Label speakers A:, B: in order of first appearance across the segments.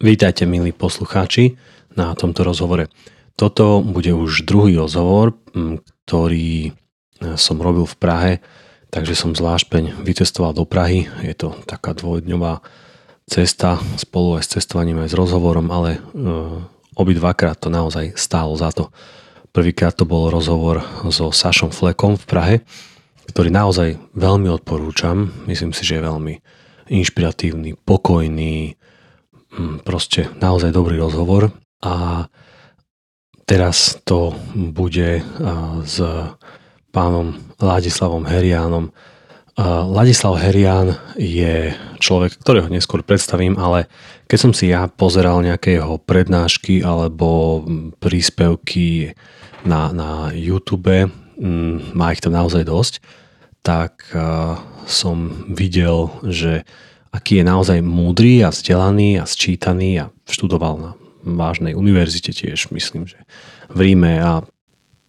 A: Vítajte milí poslucháči na tomto rozhovore. Toto bude už druhý rozhovor, ktorý e, som robil v Prahe, takže som zvlášť vycestoval do Prahy. Je to taká dvojdňová cesta spolu aj s cestovaním aj s rozhovorom, ale e, obidvakrát to naozaj stálo za to. Prvýkrát to bol rozhovor so Sašom Flekom v Prahe, ktorý naozaj veľmi odporúčam. Myslím si, že je veľmi inšpiratívny, pokojný, Mm, proste naozaj dobrý rozhovor a teraz to bude s pánom Ladislavom Heriánom. Ladislav Herián je človek, ktorého neskôr predstavím, ale keď som si ja pozeral nejaké jeho prednášky alebo príspevky na, na YouTube, mm, má ich tam naozaj dosť, tak som videl, že aký je naozaj múdry a vzdelaný a sčítaný a študoval na vážnej univerzite tiež, myslím, že v Ríme a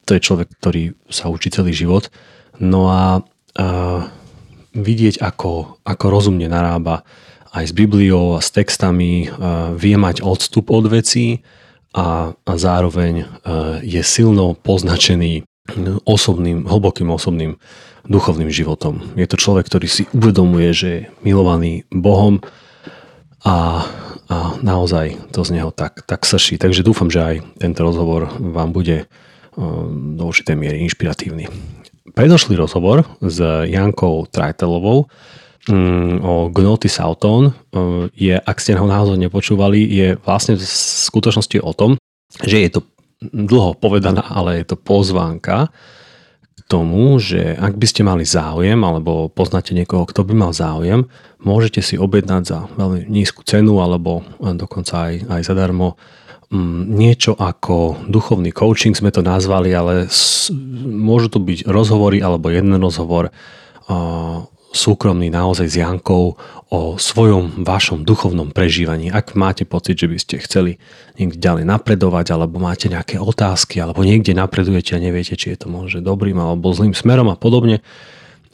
A: to je človek, ktorý sa učí celý život. No a, a vidieť, ako, ako rozumne narába aj s Bibliou a s textami, a vie mať odstup od vecí a, a zároveň je silno poznačený osobným, hlbokým osobným duchovným životom. Je to človek, ktorý si uvedomuje, že je milovaný Bohom a, a naozaj to z neho tak, tak srší. Takže dúfam, že aj tento rozhovor vám bude do určitej miery inšpiratívny. Predošlý rozhovor s Jankou Trajtelovou mm, o Gnoty Sauton je, ak ste ho náhodou nepočúvali, je vlastne v skutočnosti o tom, že je to dlho povedaná, ale je to pozvánka tomu, že ak by ste mali záujem alebo poznáte niekoho, kto by mal záujem, môžete si objednať za veľmi nízku cenu alebo dokonca aj, aj zadarmo. Mm, niečo ako duchovný coaching sme to nazvali, ale môžu to byť rozhovory alebo jeden rozhovor súkromný naozaj s Jankou o svojom vašom duchovnom prežívaní. Ak máte pocit, že by ste chceli niekde ďalej napredovať, alebo máte nejaké otázky, alebo niekde napredujete a neviete, či je to možno dobrým alebo zlým smerom a podobne,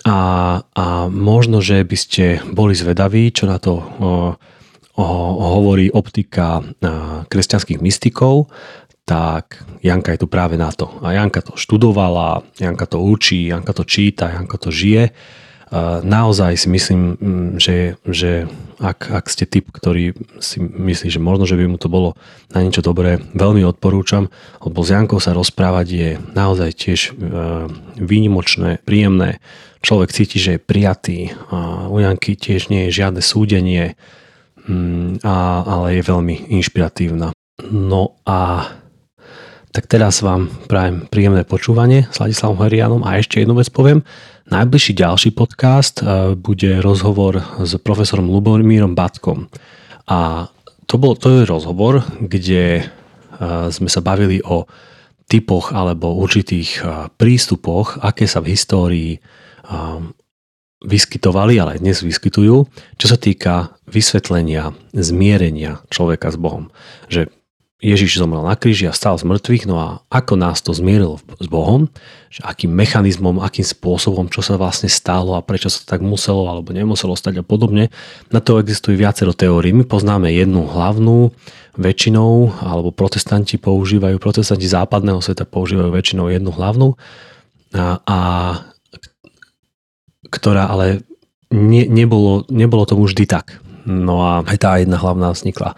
A: a, a možno, že by ste boli zvedaví, čo na to o, o, hovorí optika kresťanských mystikov, tak Janka je tu práve na to. A Janka to študovala, Janka to učí, Janka to číta, Janka to žije naozaj si myslím, mm, že, že ak, ak ste typ, ktorý si myslí, že možno, že by mu to bolo na niečo dobré, veľmi odporúčam, lebo s Jankou sa rozprávať je naozaj tiež e, výnimočné, príjemné. Človek cíti, že je prijatý. U Janky tiež nie je žiadne súdenie, mm, ale je veľmi inšpiratívna. No a tak teraz vám prajem príjemné počúvanie s Ladislavom Herianom a ešte jednu vec poviem. Najbližší ďalší podcast e, bude rozhovor s profesorom Lubomírom Batkom. A to, bol, to je rozhovor, kde e, sme sa bavili o typoch alebo určitých e, prístupoch, aké sa v histórii vyskytovali, ale aj dnes vyskytujú, čo sa týka vysvetlenia, zmierenia človeka s Bohom. Že Ježiš zomrel na kríži a stal z mŕtvych, no a ako nás to zmieril s Bohom, že akým mechanizmom, akým spôsobom, čo sa vlastne stalo a prečo sa to tak muselo alebo nemuselo stať a podobne. Na to existuje viacero teórií. My poznáme jednu hlavnú, väčšinou, alebo protestanti používajú, protestanti západného sveta používajú väčšinou jednu hlavnú, a, a ktorá ale ne, nebolo, nebolo tomu vždy tak. No a aj tá jedna hlavná vznikla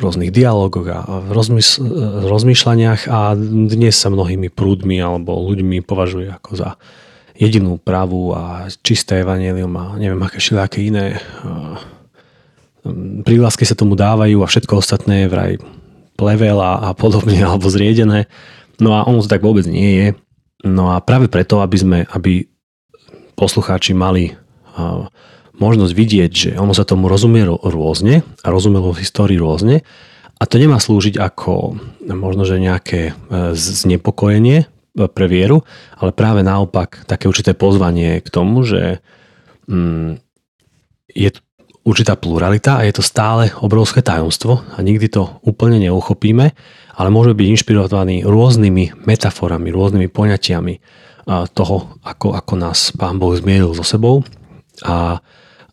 A: rôznych dialogoch a v rozmysl- rozmýšľaniach a dnes sa mnohými prúdmi alebo ľuďmi považuje ako za jedinú pravú a čisté evanelium a neviem aké všelijaké iné prívlasky sa tomu dávajú a všetko ostatné je vraj plevel a, a podobne alebo zriedené. No a ono to tak vôbec nie je. No a práve preto, aby sme, aby poslucháči mali možnosť vidieť, že ono sa tomu rozumie rôzne a rozumelo histórii rôzne a to nemá slúžiť ako možno, že nejaké e, znepokojenie e, pre vieru, ale práve naopak také určité pozvanie k tomu, že mm, je určitá pluralita a je to stále obrovské tajomstvo a nikdy to úplne neuchopíme, ale môže byť inšpirovaný rôznymi metaforami, rôznymi poňatiami e, toho, ako, ako nás Pán Boh zmieril so sebou a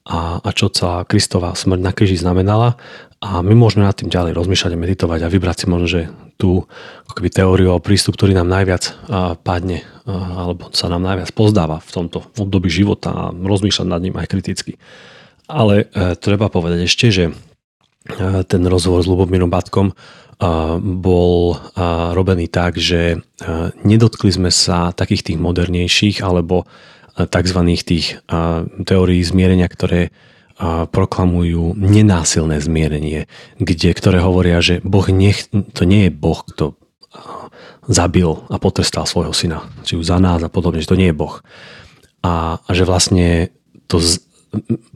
A: a, a čo celá Kristová smrť na kríži znamenala A my môžeme nad tým ďalej rozmýšľať a meditovať a vybrať si možno, že tú akoby teóriu a prístup, ktorý nám najviac padne alebo sa nám najviac pozdáva v tomto období života a rozmýšľať nad ním aj kriticky. Ale e, treba povedať ešte, že e, ten rozhovor s Lubomírom Batkom e, bol robený tak, že nedotkli sme sa takých tých modernejších alebo tzv. tých teórií zmierenia, ktoré proklamujú nenásilné zmierenie, kde, ktoré hovoria, že boh nech, to nie je Boh, kto zabil a potrestal svojho syna, či už za nás a podobne, že to nie je Boh. A, a že vlastne to z,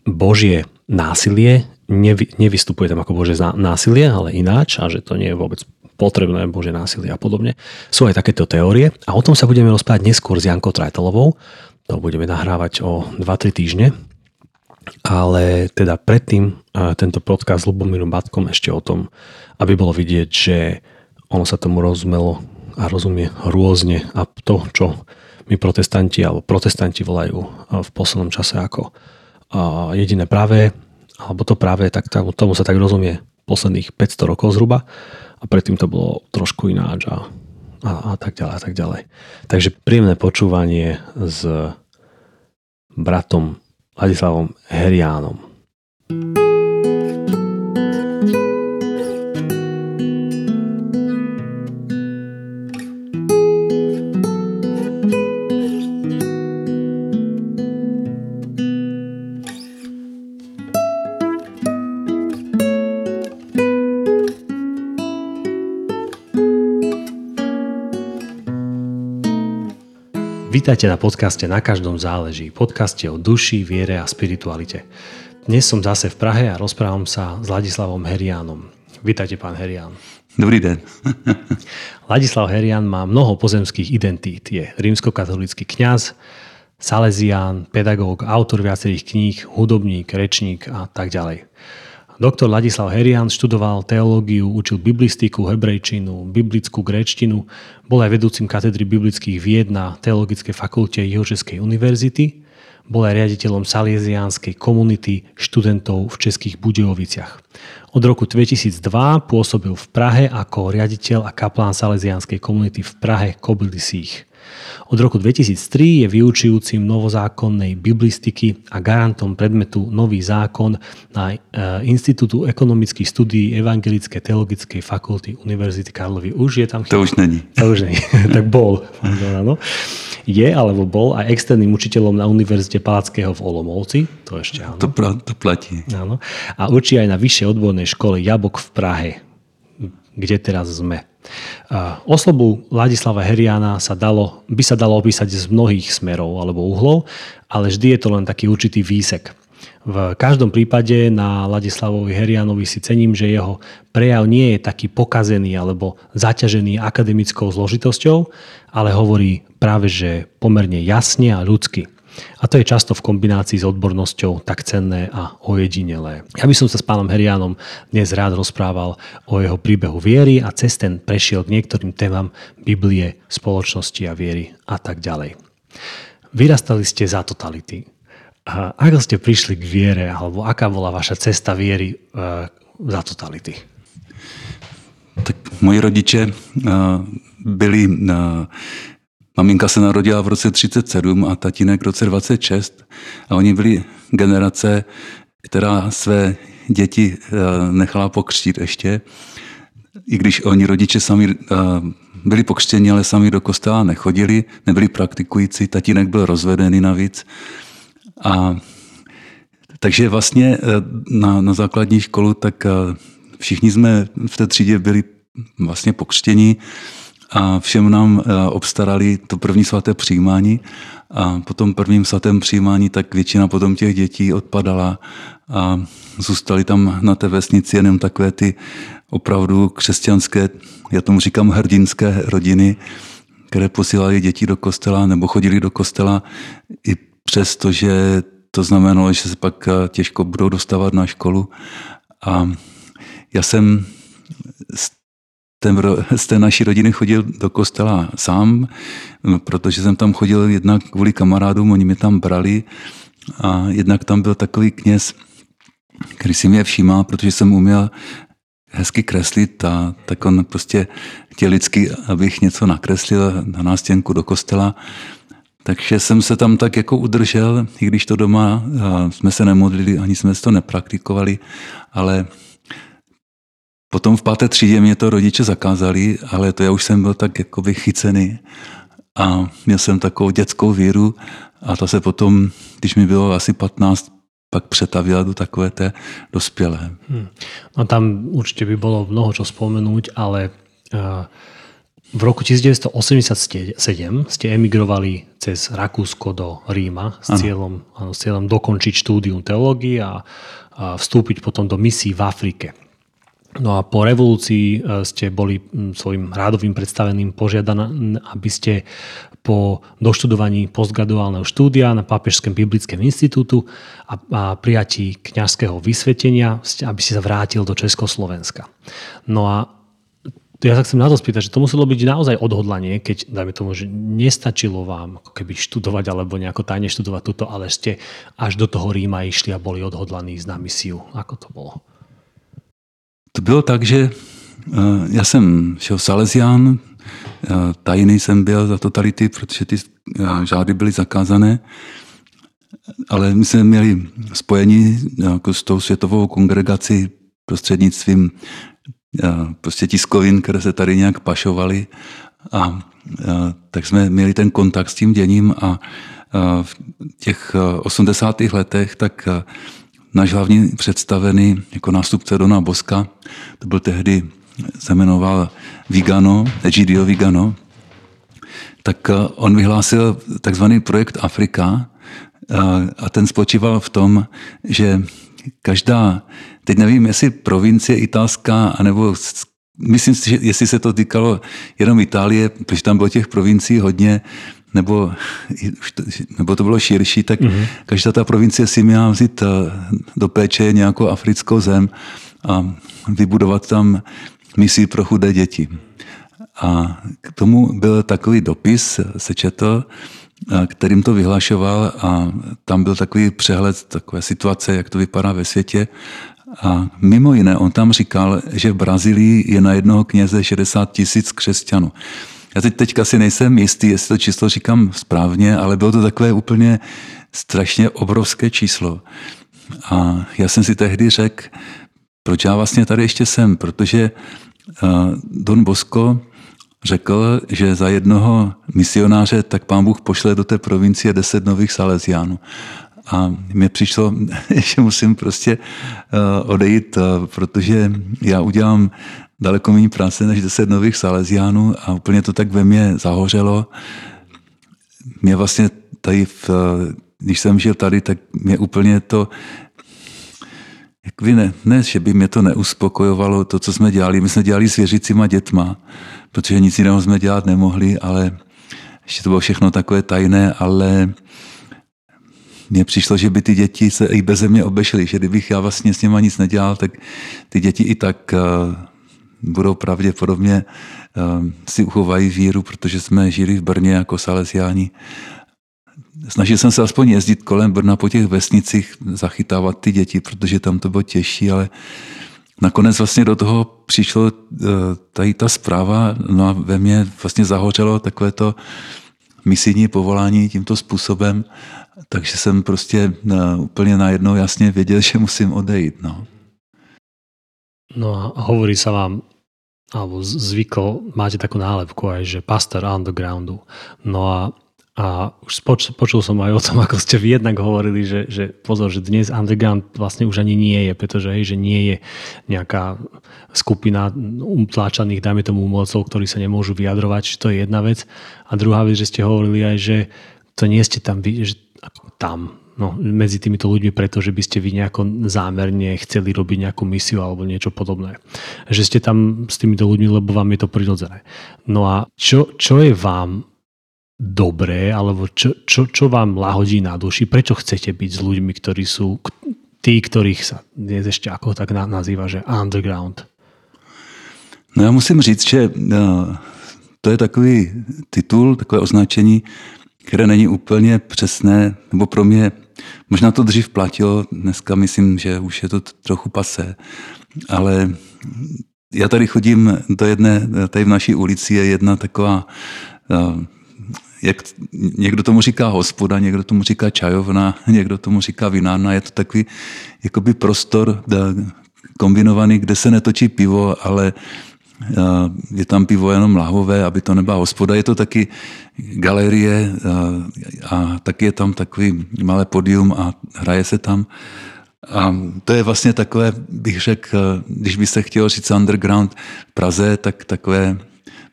A: Božie násilie nevy, nevystupuje tam ako Božie násilie, ale ináč a že to nie je vôbec potrebné Božie násilie a podobne. Sú aj takéto teórie a o tom sa budeme rozprávať neskôr s Jankou Trajtelovou. To budeme nahrávať o 2-3 týždne. Ale teda predtým tento podcast s Lubomírom Batkom ešte o tom, aby bolo vidieť, že ono sa tomu rozumelo a rozumie rôzne a to, čo my protestanti alebo protestanti volajú v poslednom čase ako jediné pravé, alebo to práve, tak tomu sa tak rozumie posledných 500 rokov zhruba. A predtým to bolo trošku ináč a, a, a tak ďalej a tak ďalej. Takže príjemné počúvanie s bratom Ladislavom Heriánom. Vítajte na podcaste Na každom záleží, podcaste o duši, viere a spiritualite. Dnes som zase v Prahe a rozprávam sa s Ladislavom Heriánom. Vítajte, pán Herián.
B: Dobrý den.
A: Ladislav Herián má mnoho pozemských identít. Je rímskokatolický kňaz, salezián, pedagóg, autor viacerých kníh, hudobník, rečník a tak ďalej. Doktor Ladislav Herian študoval teológiu, učil biblistiku, hebrejčinu, biblickú gréčtinu, bol aj vedúcim katedry biblických vied na Teologickej fakulte Jihočeskej univerzity, bol aj riaditeľom salesiánskej komunity študentov v Českých Budejoviciach. Od roku 2002 pôsobil v Prahe ako riaditeľ a kaplán salesiánskej komunity v Prahe Kobylisích. Od roku 2003 je vyučujúcim novozákonnej biblistiky a garantom predmetu Nový zákon na e, Institútu ekonomických studií Evangelické teologickej fakulty Univerzity Karlovy. Už je tam...
B: To už není.
A: To už není. tak bol. Áno. Je alebo bol aj externým učiteľom na Univerzite Palackého v Olomouci. To ešte áno.
B: To, pra, to platí.
A: Áno. A učí aj na vyššej odbornej škole Jabok v Prahe, kde teraz sme. Osobu Ladislava Heriana sa dalo, by sa dalo opísať z mnohých smerov alebo uhlov, ale vždy je to len taký určitý výsek. V každom prípade na Ladislavovi Herianovi si cením, že jeho prejav nie je taký pokazený alebo zaťažený akademickou zložitosťou, ale hovorí práve že pomerne jasne a ľudsky. A to je často v kombinácii s odbornosťou tak cenné a ojedinelé. Ja by som sa s pánom Herianom dnes rád rozprával o jeho príbehu viery a cez ten prešiel k niektorým témam Biblie, spoločnosti a viery a tak ďalej. Vyrastali ste za totality. A ako ste prišli k viere, alebo aká bola vaša cesta viery uh, za totality?
B: Tak moji rodiče uh, byli uh, Maminka se narodila v roce 37 a tatínek v roce 26 a oni byli generace, která své děti eh, nechala pokřtít ještě, i když oni rodiče sami eh, byli pokřtěni, ale sami do kostela nechodili, nebyli praktikující, tatínek byl rozvedený navíc. A takže vlastně eh, na, na základní školu, tak všichni jsme v té třídě byli vlastně pokřtěni a všem nám eh, obstarali to první svaté přijímání a po tom prvním svatém přijímání tak většina potom těch dětí odpadala a zůstali tam na té vesnici jenom takové ty opravdu křesťanské, já tomu říkám hrdinské rodiny, které posílali děti do kostela nebo chodili do kostela i přesto, že to znamenalo, že se pak eh, těžko budou dostávat na školu. A já jsem ten, z té naší rodiny chodil do kostela sám, protože jsem tam chodil jednak kvůli kamarádům, oni mě tam brali a jednak tam byl takový kněz, který si mě všímal, protože jsem uměl hezky kreslit a tak on prostě chtěl lidsky, abych něco nakreslil na nástěnku do kostela. Takže jsem se tam tak jako udržel, i když to doma jsme se nemodlili, ani jsme to nepraktikovali, ale potom v páté třídě mě to rodiče zakázali, ale to já už jsem byl tak jako vychycený a měl jsem takovou dětskou víru a ta se potom, když mi bylo asi 15, pak přetavila do takové té dospělé. Hmm.
A: No tam určitě by bylo mnoho čo spomenúť, ale uh, v roku 1987 ste emigrovali cez Rakúsko do Ríma s cieľom, ano, s cieľom dokončiť štúdium teológie a, a vstúpiť potom do misí v Afrike. No a po revolúcii e, ste boli svojim rádovým predstaveným požiadaní, aby ste po doštudovaní postgraduálneho štúdia na Pápežském biblickém institútu a, a prijatí kňažského vysvetenia, aby ste sa vrátil do Československa. No a ja sa chcem na to spýtať, že to muselo byť naozaj odhodlanie, keď, dajme tomu, že nestačilo vám ako keby študovať alebo nejako tajne študovať túto, ale ste až do toho Ríma išli a boli odhodlaní ísť na misiu. Ako to bolo?
B: To bylo tak, že eh, já jsem šel Salesián, eh, tajný jsem byl za totality, protože ty eh, žády byly zakázané, ale my jsme měli spojení jako s tou světovou kongregací prostřednictvím prostě tiskovin, které se tady nějak pašovaly a tak jsme měli ten kontakt s tím děním a v těch 80. letech tak náš hlavní představený jako nástupce Dona Boska, to byl tehdy, se jmenoval Vigano, Egidio Vigano, tak eh, on vyhlásil takzvaný projekt Afrika eh, a ten spočíval v tom, že každá, teď nevím, jestli provincie italská, anebo myslím si, že jestli se to týkalo jenom Itálie, protože tam bylo těch provincií hodně, nebo, nebo to bylo širší, tak mm-hmm. každá ta provincie si měla vzít eh, do péče nějakou africkou zem a vybudovat tam misi pro chudé děti. A k tomu byl takový dopis, se četl, eh, kterým to vyhlašoval a tam byl takový přehled takové situace, jak to vypadá ve světě. A mimo jiné, on tam říkal, že v Brazílii je na jednoho kněze 60 tisíc křesťanů. Já teď teďka si nejsem jistý, jestli to číslo říkám správně, ale bylo to takové úplně strašně obrovské číslo. A já jsem si tehdy řekl, proč já vlastně tady ještě jsem, protože Don Bosco řekl, že za jednoho misionáře tak pán Bůh pošle do té provincie deset nových salesiánů. A mně přišlo, že musím prostě odejít, protože já udělám daleko méně práce než 10 nových Salesiánů a úplně to tak ve mně zahořelo. Mě vlastně tady, v, když jsem žil tady, tak mě úplně to jak vy ne, ne, že by mě to neuspokojovalo, to, co jsme dělali. My jsme dělali s věřícíma dětma, protože nic jiného jsme dělat nemohli, ale ještě to bylo všechno takové tajné, ale mně přišlo, že by ty děti se i bez mě obešly, že kdybych já vlastně s nimi nic nedělal, tak ty děti i tak budou pravděpodobně ehm, si uchovají víru, protože jsme žili v Brně jako salesiáni. Snažil jsem se aspoň jezdit kolem Brna po těch vesnicích, zachytávat ty děti, protože tam to bylo těžší, ale nakonec vlastně do toho přišlo eh, tady ta zpráva, no a ve mně vlastně zahořelo takové to misijní povolání tímto způsobem, takže jsem prostě eh, úplně najednou jasně věděl, že musím odejít. No.
A: No a hovorí sa vám, alebo zvykol, máte takú nálepku aj, že pastor undergroundu. No a, a už spoč, počul som aj o tom, ako ste vy jednak hovorili, že, že pozor, že dnes underground vlastne už ani nie je, pretože hej, že nie je nejaká skupina umtláčaných, dajme tomu umelcov, ktorí sa nemôžu vyjadrovať, to je jedna vec. A druhá vec, že ste hovorili aj, že to nie ste tam, že tam, no, medzi týmito ľuďmi, pretože by ste vy nejako zámerne chceli robiť nejakú misiu alebo niečo podobné. Že ste tam s týmito ľuďmi, lebo vám je to prirodzené. No a čo, čo je vám dobré, alebo čo, čo, čo vám lahodí na duši? Prečo chcete byť s ľuďmi, ktorí sú tí, ktorých sa dnes ešte ako tak nazýva, že underground?
B: No já musím říct, že no, to je takový titul, takové označení, které není úplně přesné, nebo pro mě možná to dřív platilo, dneska myslím, že už je to trochu pasé, ale já tady chodím do jedné, tady v naší ulici je jedna taková, eh, jak někdo tomu říká hospoda, někdo tomu říká čajovna, někdo tomu říká vinárna, je to takový jakoby prostor eh, kombinovaný, kde se netočí pivo, ale je tam pivo jenom lahvové, aby to nebyla hospoda. Je to taky galerie a taky je tam takový malé podium a hraje se tam. A to je vlastně takové, bych řekl, když by se chtělo říct underground v Praze, tak takové,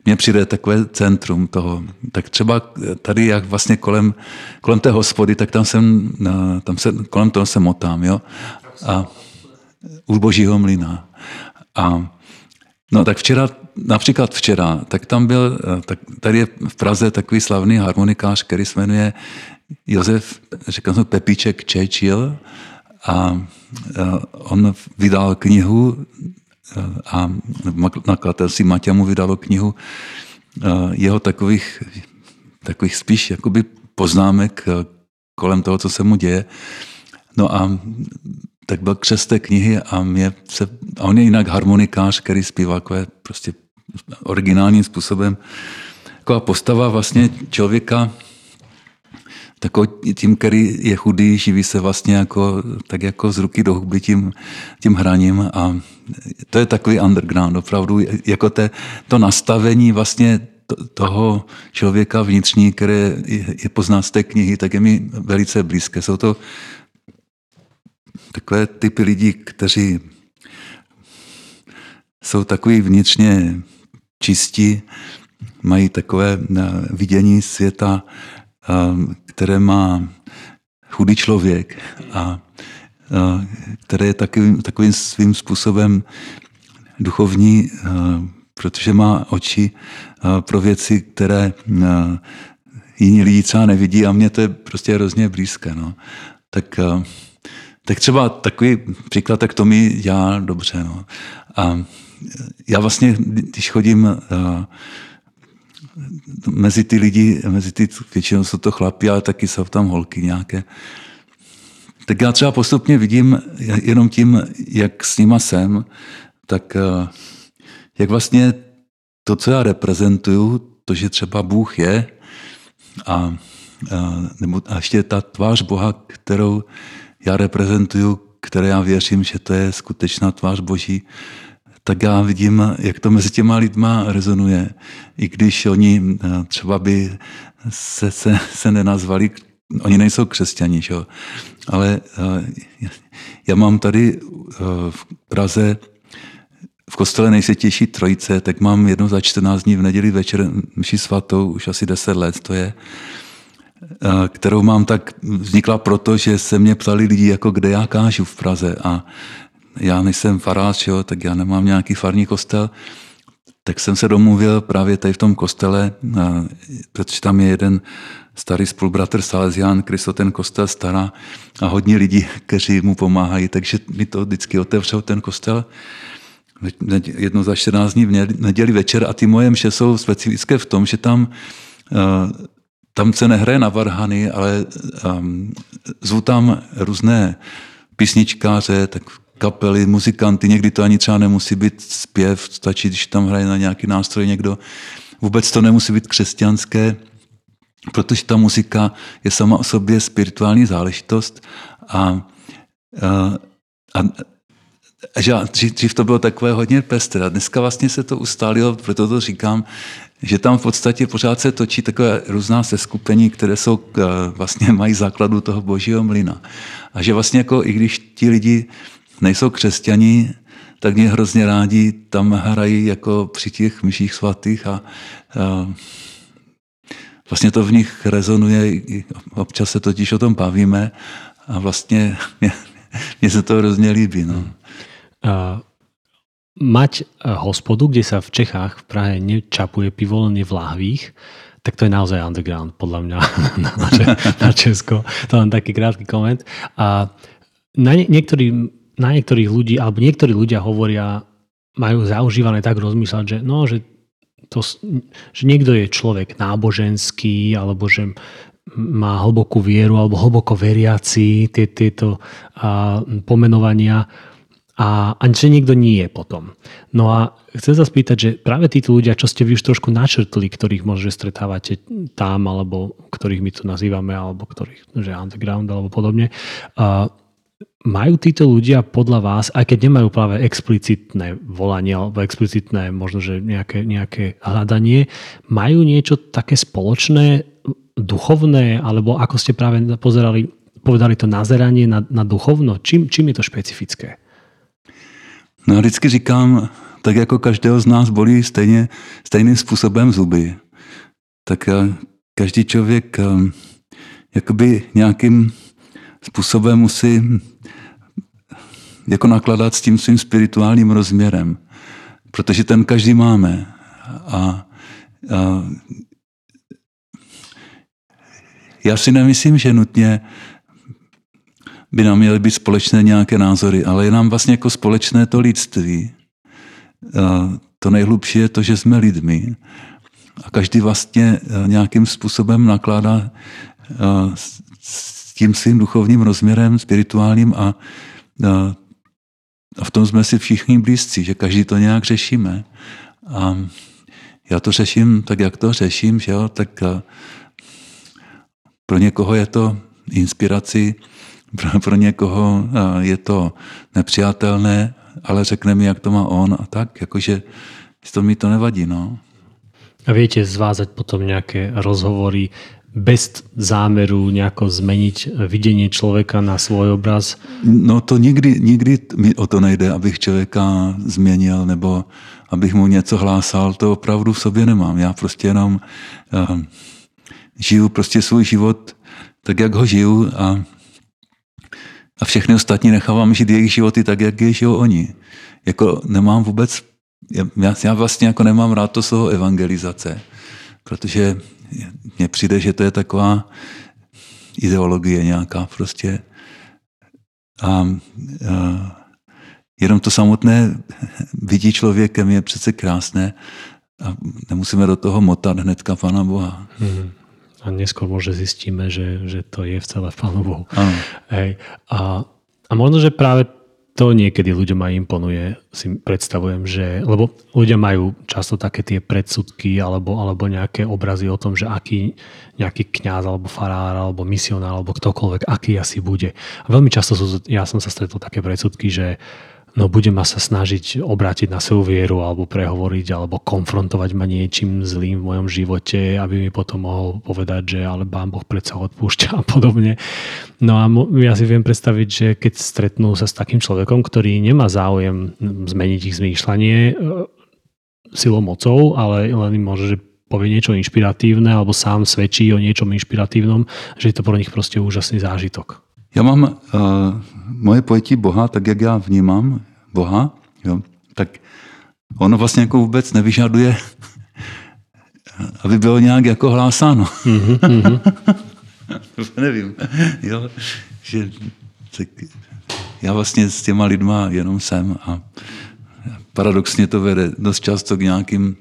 B: mně přijde takové centrum toho. Tak třeba tady, jak vlastně kolem, kolem té hospody, tak tam jsem, tam se, kolem toho se motám, jo. A u Božího mlína. A No tak včera, například včera, tak tam byl, tak tady je v Praze takový slavný harmonikář, který se jmenuje Josef, řekl jsem Pepíček Churchill a on vydal knihu a nakladatelství Maťa mu vydalo knihu jeho takových, takových spíš jakoby poznámek kolem toho, co se mu děje. No a tak byl křes té knihy a, mě se, a on je jinak harmonikář, který zpívá takové prostě originálním způsobem. Taková postava vlastně člověka, takový tím, který je chudý, živí se vlastně jako, tak jako z ruky do huby tím, tím hraním a to je takový underground, opravdu, jako te, to nastavení vlastně toho člověka vnitřní, které je, je poznat z té knihy, tak je mi velice blízké. Jsou to takové typy lidí, kteří jsou takový vnitřně čistí, mají takové eh, vidění světa, eh, které má chudý člověk a které je takovým, takovým svým způsobem duchovní, protože má oči pro věci, které jiní lidi třeba nevidí a mně to je prostě hrozně blízké. No. Tak, tak třeba takový příklad, tak to mi dělá dobře. No. A já vlastně, když chodím mezi ty lidi, mezi ty, většinou jsou to chlapi, ale taky jsou tam holky nějaké. Tak já třeba postupně vidím jenom tím, jak s nima jsem, tak jak vlastně to, co já reprezentuju, to, že třeba Bůh je a, a, nebo, a ještě ta tvář Boha, kterou já reprezentuju, které já věřím, že to je skutečná tvář Boží, tak já vidím, jak to mezi těma lidma rezonuje. I když oni eh, třeba by se, se, se nenazvali, oni nejsou křesťani, že? ale eh, já mám tady eh, v Praze v kostele nejsvětější trojice, tak mám jednou za 14 dní v neděli večer mši svatou, už asi 10 let to je, kterou mám tak, vznikla proto, že se mě ptali lidi, jako kde já kážu v Praze. A já nejsem farář, jo, tak já nemám nějaký farní kostel, tak jsem se domluvil právě tady v tom kostele, protože tam je jeden starý spolubratr Salesián, se ten kostel stará. A hodně lidí, kteří mu pomáhají, takže mi to vždycky otevřel ten kostel. Jednou za 14 dní v neděli večer. A ty moje mše jsou specifické v tom, že tam tam se nehraje na varhany, ale um, zvu tam různé písničkáře, tak kapely, muzikanty, někdy to ani třeba nemusí být zpěv, stačí, když tam hraje na nějaký nástroj někdo. Vůbec to nemusí být křesťanské, protože ta muzika je sama o sobě spirituální záležitost a, a, a že dřív, dřív to bylo takové hodně pestré. Dneska vlastně se to ustálilo, proto to říkám, že tam v podstatě pořád se točí takové různá seskupení, které jsou, eh, vlastně mají základu toho božího mlina. A že vlastně jako i když ti lidi nejsou křesťani, tak mě hrozně rádi tam hrají jako při těch myších svatých a, a vlastně to v nich rezonuje, občas se totiž o tom bavíme a vlastně mě, mě se to hrozně líbí. No. Uh,
A: mať hospodu, kde sa v Čechách, v Prahe nečapuje pivo, len je v lahvích, tak to je naozaj underground, podľa mňa, na, na Česko. To len taký krátky koment. A na niektorí na niektorých ľudí, alebo niektorí ľudia hovoria, majú zaužívané tak rozmýšľať, že no, že, to, že niekto je človek náboženský, alebo že má hlbokú vieru alebo hlboko veriaci, tie, tieto a, pomenovania a, a že niekto nie je potom. No a chcem sa spýtať, že práve títo ľudia, čo ste vy už trošku načrtli, ktorých možno stretávate tam, alebo ktorých my tu nazývame, alebo ktorých, že underground, alebo podobne, a, majú títo ľudia podľa vás, aj keď nemajú práve explicitné volanie alebo explicitné možno, že nejaké, nejaké hľadanie, majú niečo také spoločné, duchovné, alebo ako ste práve pozerali, povedali to nazeranie na, na duchovno, čím, čím je to špecifické?
B: No a vždycky říkám, tak jako každého z nás bolí stejně, stejným způsobem zuby, tak eh, každý člověk eh, jakoby nějakým způsobem musí jako nakladat s tím svým spirituálním rozměrem, protože ten každý máme. A, a já si nemyslím, že nutně by nám měly být společné nějaké názory, ale je nám vlastně jako společné to lidství. A to nejhlubší je to, že jsme lidmi a každý vlastně nějakým způsobem nakládá s tím svým duchovním rozměrem, spirituálním a, a v tom jsme si všichni blízcí, že každý to nějak řešíme. A já to řeším tak, jak to řeším, že jo, tak pro někoho je to inspirací, pro, pro někoho je to nepřijatelné, ale řekne mi, jak to má on a tak, jakože to mi to nevadí. No.
A: A viete zvázať potom nejaké rozhovory bez zámeru nejako zmeniť vidění člověka na svůj obraz?
B: No to nikdy, nikdy mi o to nejde, abych člověka změnil nebo abych mu něco hlásal, to opravdu v sobě nemám. Já prostě jenom uh, žiju prostě svůj život tak, jak ho žiju a, a všechny ostatní nechávám žít jejich životy tak, jak je žijou oni. Jako nemám vůbec, já, já vlastně jako nemám rád to slovo evangelizace, protože mně přijde, že to je taková ideologie nějaká prostě. A, a jenom to samotné vidí člověkem je přece krásné a nemusíme do toho motat hnedka Pana Boha.
A: Mm a neskôr možno zistíme, že, že to je v celé Pánu Bohu. Hej. A, a možno, že práve to niekedy ľuďom aj imponuje, si predstavujem, že, lebo ľudia majú často také tie predsudky alebo, alebo nejaké obrazy o tom, že aký nejaký kňaz alebo farár alebo misionár alebo ktokoľvek, aký asi bude. A veľmi často sú, ja som sa stretol také predsudky, že no budem sa snažiť obrátiť na svoju vieru alebo prehovoriť alebo konfrontovať ma niečím zlým v mojom živote, aby mi potom mohol povedať, že ale Pán Boh predsa odpúšťa a podobne. No a ja si viem predstaviť, že keď stretnú sa s takým človekom, ktorý nemá záujem zmeniť ich zmýšľanie e, silou mocou, ale len im môže, že povie niečo inšpiratívne alebo sám svedčí o niečom inšpiratívnom, že je to pro nich proste úžasný zážitok.
B: Já mám uh, moje pojetí Boha, tak jak já vnímám Boha, jo, tak ono vlastně jako vůbec nevyžaduje, aby bylo nějak jako hlásáno. Mm-hmm. Nevím. Jo, že, tak já vlastně s těma lidma jenom jsem a paradoxně to vede dost často k nějakým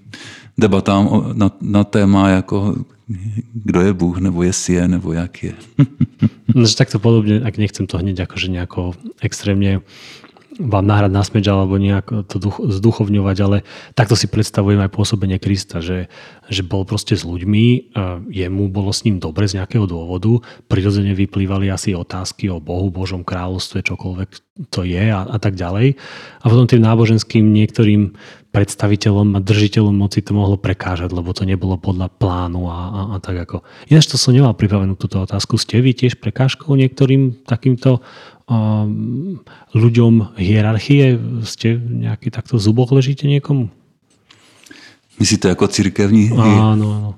B: debatám na, na téma, jako kdo je Bůh, nebo jestli je, nebo jak je.
A: no, takto podobne, ak nechcem to hneď akože nejako extrémne vám nahrať na smeč alebo nejak to duch, zduchovňovať, ale takto si predstavujem aj pôsobenie Krista, že, že bol proste s ľuďmi, jemu bolo s ním dobre z nejakého dôvodu, prirodzene vyplývali asi otázky o Bohu, Božom kráľovstve, čokoľvek to je a, a tak ďalej. A potom tým náboženským niektorým predstaviteľom a držiteľom moci to mohlo prekážať, lebo to nebolo podľa plánu a, a, a tak ako. Ináč to som nemal pripravenú túto otázku. Ste vy tiež prekážkou niektorým takýmto ľuďom hierarchie? Ste nejaký takto v zuboch ležíte niekomu?
B: Myslíte jako církevní?
A: Áno, áno.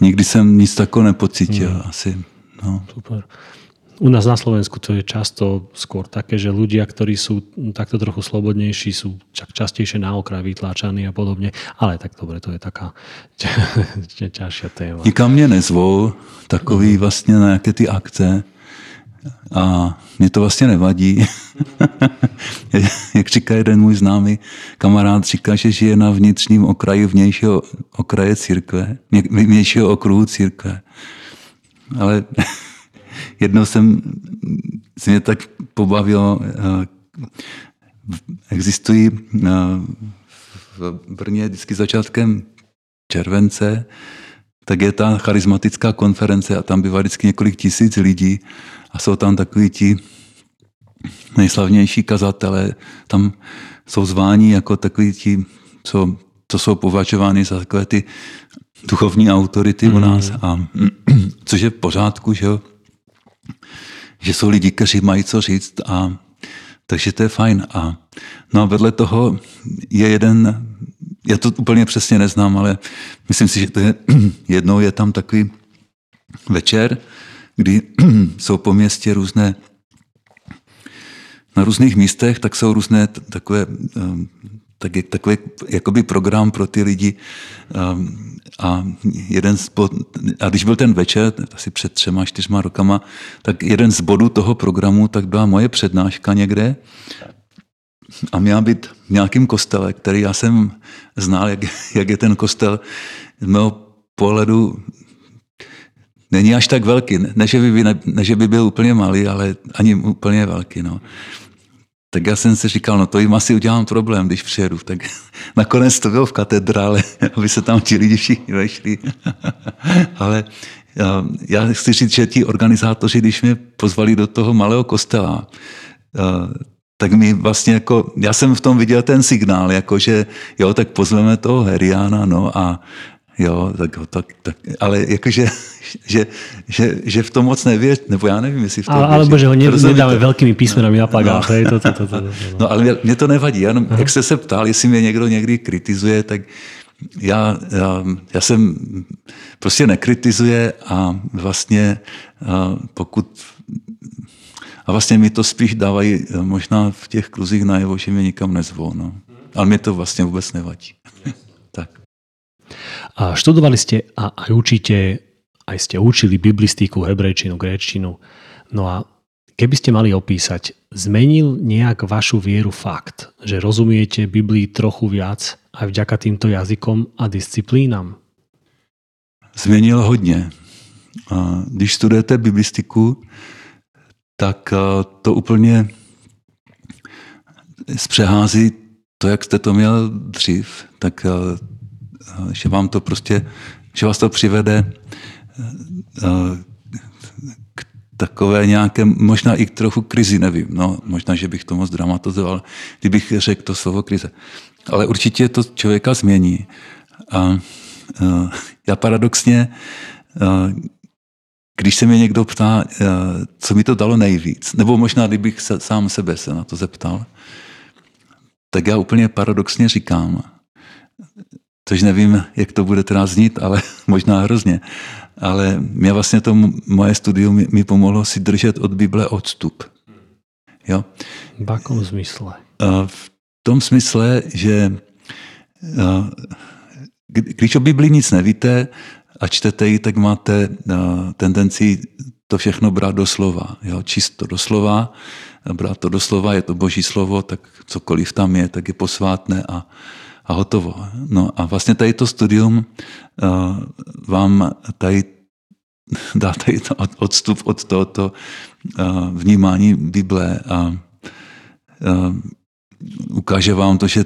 B: Nikdy jsem nic takového nepocítil. Hmm. Asi, no.
A: Super. U nás na Slovensku to je často skôr také, že ľudia, ktorí sú takto trochu slobodnejší, sú čak častejšie na okraj vytláčaní a podobne. Ale tak dobre, to je taká ťažšia téma.
B: Nikam mě nezvou, takový mm. vlastně na nějaké ty akce. A mě to vlastně nevadí. Jak říká jeden můj známý kamarád, říká, že žije na vnitřním okraji vnějšího okraje církve, vnějšího okruhu církve. Ale jednou jsem se mě tak pobavilo, eh, existují eh, v Brně vždycky začátkem července, tak je ta charismatická konference a tam bývá vždycky několik tisíc lidí a jsou tam takový ti nejslavnější kazatele, tam jsou zváni jako takový ti, co, co jsou považovány za takové ty duchovní autority mm. u nás, a, což je v pořádku, že, jo? že jsou lidi, kteří mají co říct a takže to je fajn. A, no a vedle toho je jeden, já to úplně přesně neznám, ale myslím si, že to je, jednou je tam takový večer, kdy jsou po městě různé, na různých místech, tak jsou různé takové, ehm, tak je takový jakoby program pro ty lidi. Ehm, a, jeden z bod, a když byl ten večer, asi před třema, čtyřma rokama, tak jeden z bodů toho programu tak byla moje přednáška někde a měla být v nějakém kostele, který já jsem znal, jak, jak je ten kostel z mého pohledu není až tak velký. Ne, že by, ne, ne, že by byl úplně malý, ale ani úplně velký. No. Tak já jsem si říkal, no to jim asi udělám problém, když přijedu. Tak nakonec to bylo v katedrále, aby se tam ti lidi všichni vešli. ale já, já chci říct, že ti organizátoři, když mě pozvali do toho malého kostela, tak mi vlastně jako, já jsem v tom viděl ten signál, jako že jo, tak pozveme toho Heriana, no a Jo, tak, tak, tak ale jakože, že, že, že v tom moc nevěř, nebo já nevím, jestli v tom
A: Ale, alebo že ho ne, nedáme velkými písmenami na plagát. No. To, to, to, to,
B: no. no ale mě, mě to nevadí, jenom, jak jste se ptal, jestli mě někdo někdy kritizuje, tak já, já, já jsem prostě nekritizuje a vlastně a pokud a vlastně mi to spíš dávají možná v těch kruzích najevo, že mě nikam nezvou. No. Ale mě to vlastně vůbec nevadí.
A: A študovali ste a aj učíte, aj ste učili biblistiku, hebrejčinu, gréčtinu. No a keby ste mali opísať, zmenil nejak vašu vieru fakt, že rozumiete Biblii trochu viac aj vďaka týmto jazykom a disciplínám?
B: Změnil hodně. Když studujete biblistiku, tak to úplně zpřehází to, jak jste to měl dřív, tak že vám to prostě, že vás to přivede eh, k takové nějaké, možná i trochu krizi, nevím, no, možná, že bych to moc dramatizoval, kdybych řekl to slovo krize. Ale určitě to člověka změní. A eh, já paradoxně, eh, když se mě někdo ptá, co mi to dalo nejvíc, nebo možná, kdybych se, sám sebe se na to zeptal, tak já úplně paradoxně říkám, což nevím, jak to bude teda znít, ale možná hrozně. Ale mě vlastně to moje studium mi, mi pomohlo si držet od Bible odstup. Jo?
A: V jakom smysle?
B: V tom smysle, že když o Bibli nic nevíte a čtete ji, tak máte tendenci to všechno brát do slova. Jo? Čisto do slova, brát to do slova, je to boží slovo, tak cokoliv tam je, tak je posvátné a, a hotovo. No a vlastně tady to studium uh, vám tady dá tady to odstup od tohoto uh, vnímání Bible a ukáže vám to, že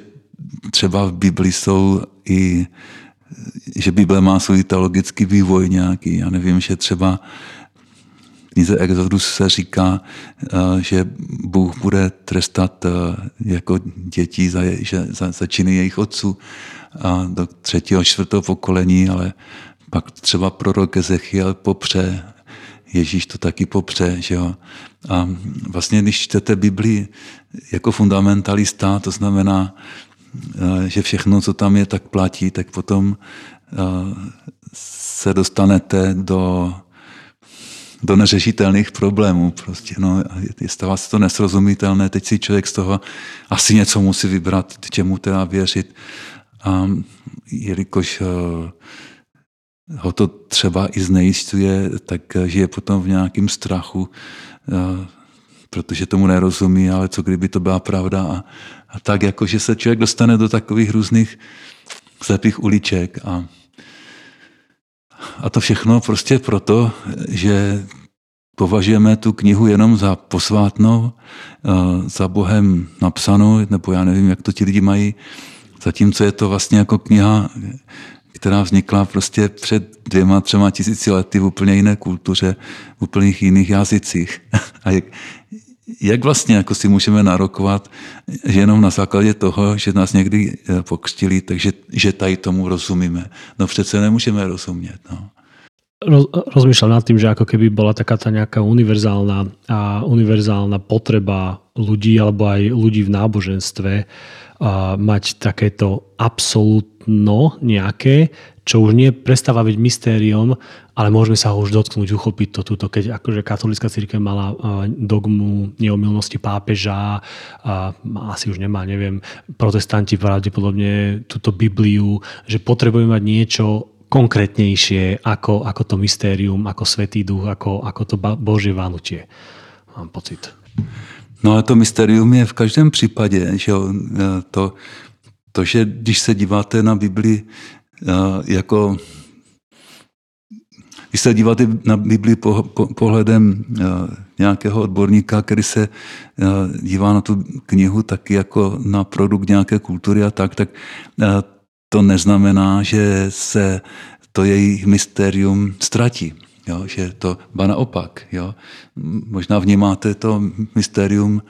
B: třeba v Bibli jsou i že Bible má svůj teologický vývoj nějaký. Já nevím, že třeba knize Exodus se říká, eh, že Bůh bude trestat eh, jako děti za, že, za, za činy jejich otců a do třetího, čtvrtého pokolení, ale pak třeba prorok Ezechiel popře, Ježíš to taky popře. Že jo? A vlastně, když čtete Bibli jako fundamentalista, to znamená, že všechno, co tam je, tak platí, tak potom se dostanete do do neřešitelných problémů. Prostě, no, je, stává se to nesrozumitelné, teď si člověk z toho asi něco musí vybrat, čemu teda věřit. A jelikož ho to třeba i znejistuje, tak žije potom v nějakém strachu, protože tomu nerozumí, ale co kdyby to byla pravda. A, a tak, jako že se člověk dostane do takových různých slepých uliček. A, a to všechno prostě proto, že považujeme tu knihu jenom za posvátnou, za Bohem napsanou, nebo já nevím, jak to ti lidi mají, zatímco je to vlastně jako kniha, která vznikla prostě před dvěma, třema tisíci lety v úplně jiné kultuře, v úplně jiných jazycích. A jak vlastně jako si můžeme narokovat, že jenom na základě toho, že nás někdy eh, pokřtili, takže že tady tomu rozumíme. No přece nemůžeme rozumět. No.
A: Roz, rozmýšľam nad tým, že ako keby bola taká tá nejaká univerzálna, a univerzálna potreba ľudí alebo aj ľudí v náboženstve mať takéto absolútno nejaké, čo už nie prestáva byť mystériom, ale môžeme sa ho už dotknúť, uchopiť to túto, keď akože katolická církev mala dogmu neomilnosti pápeža, a asi už nemá, neviem, protestanti pravdepodobne túto Bibliu, že potrebujeme mať niečo konkrétnejšie ako, ako to mystérium, ako Svetý duch, ako, ako to Božie vanutie. Mám pocit.
B: No ale to mystérium je v každém případě, že to, to, že když se díváte na Bibli jako když se díváte na Bibli po, po, pohledem nějakého odborníka, který se dívá na tu knihu taky jako na produkt nějaké kultury a tak, tak to neznamená, že se to její mystérium ztratí. Jo, že to ba naopak. Jo. Možná vnímáte to mystérium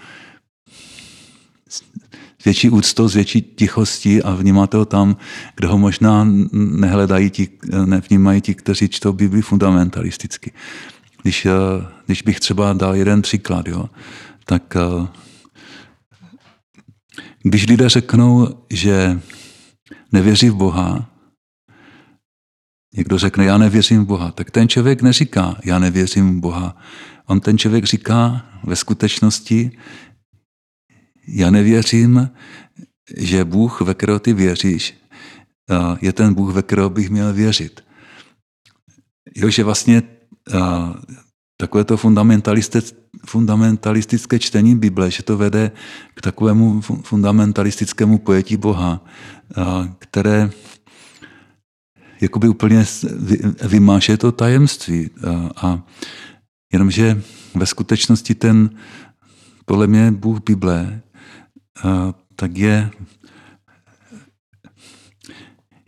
B: větší úctou, s větší tichostí a vnímáte ho tam, kde ho možná nehledají ti, nevnímají ti, kteří čtou Bibli fundamentalisticky. Když, eh, když bych třeba dal jeden příklad, jo, tak eh, když lidé řeknou, že nevěří v Boha, někdo řekne, já nevěřím v Boha, tak ten člověk neříká, já nevěřím v Boha. On ten člověk říká ve skutečnosti, já nevěřím, že Bůh, ve kterého ty věříš, je ten Bůh, ve kterého bych měl věřit. Jo, že vlastně takové to fundamentalistické čtení Bible, že to vede k takovému fundamentalistickému pojetí Boha, které jakoby úplně vymáše to tajemství. A jenomže ve skutečnosti ten, podle mě Bůh Bible tak je,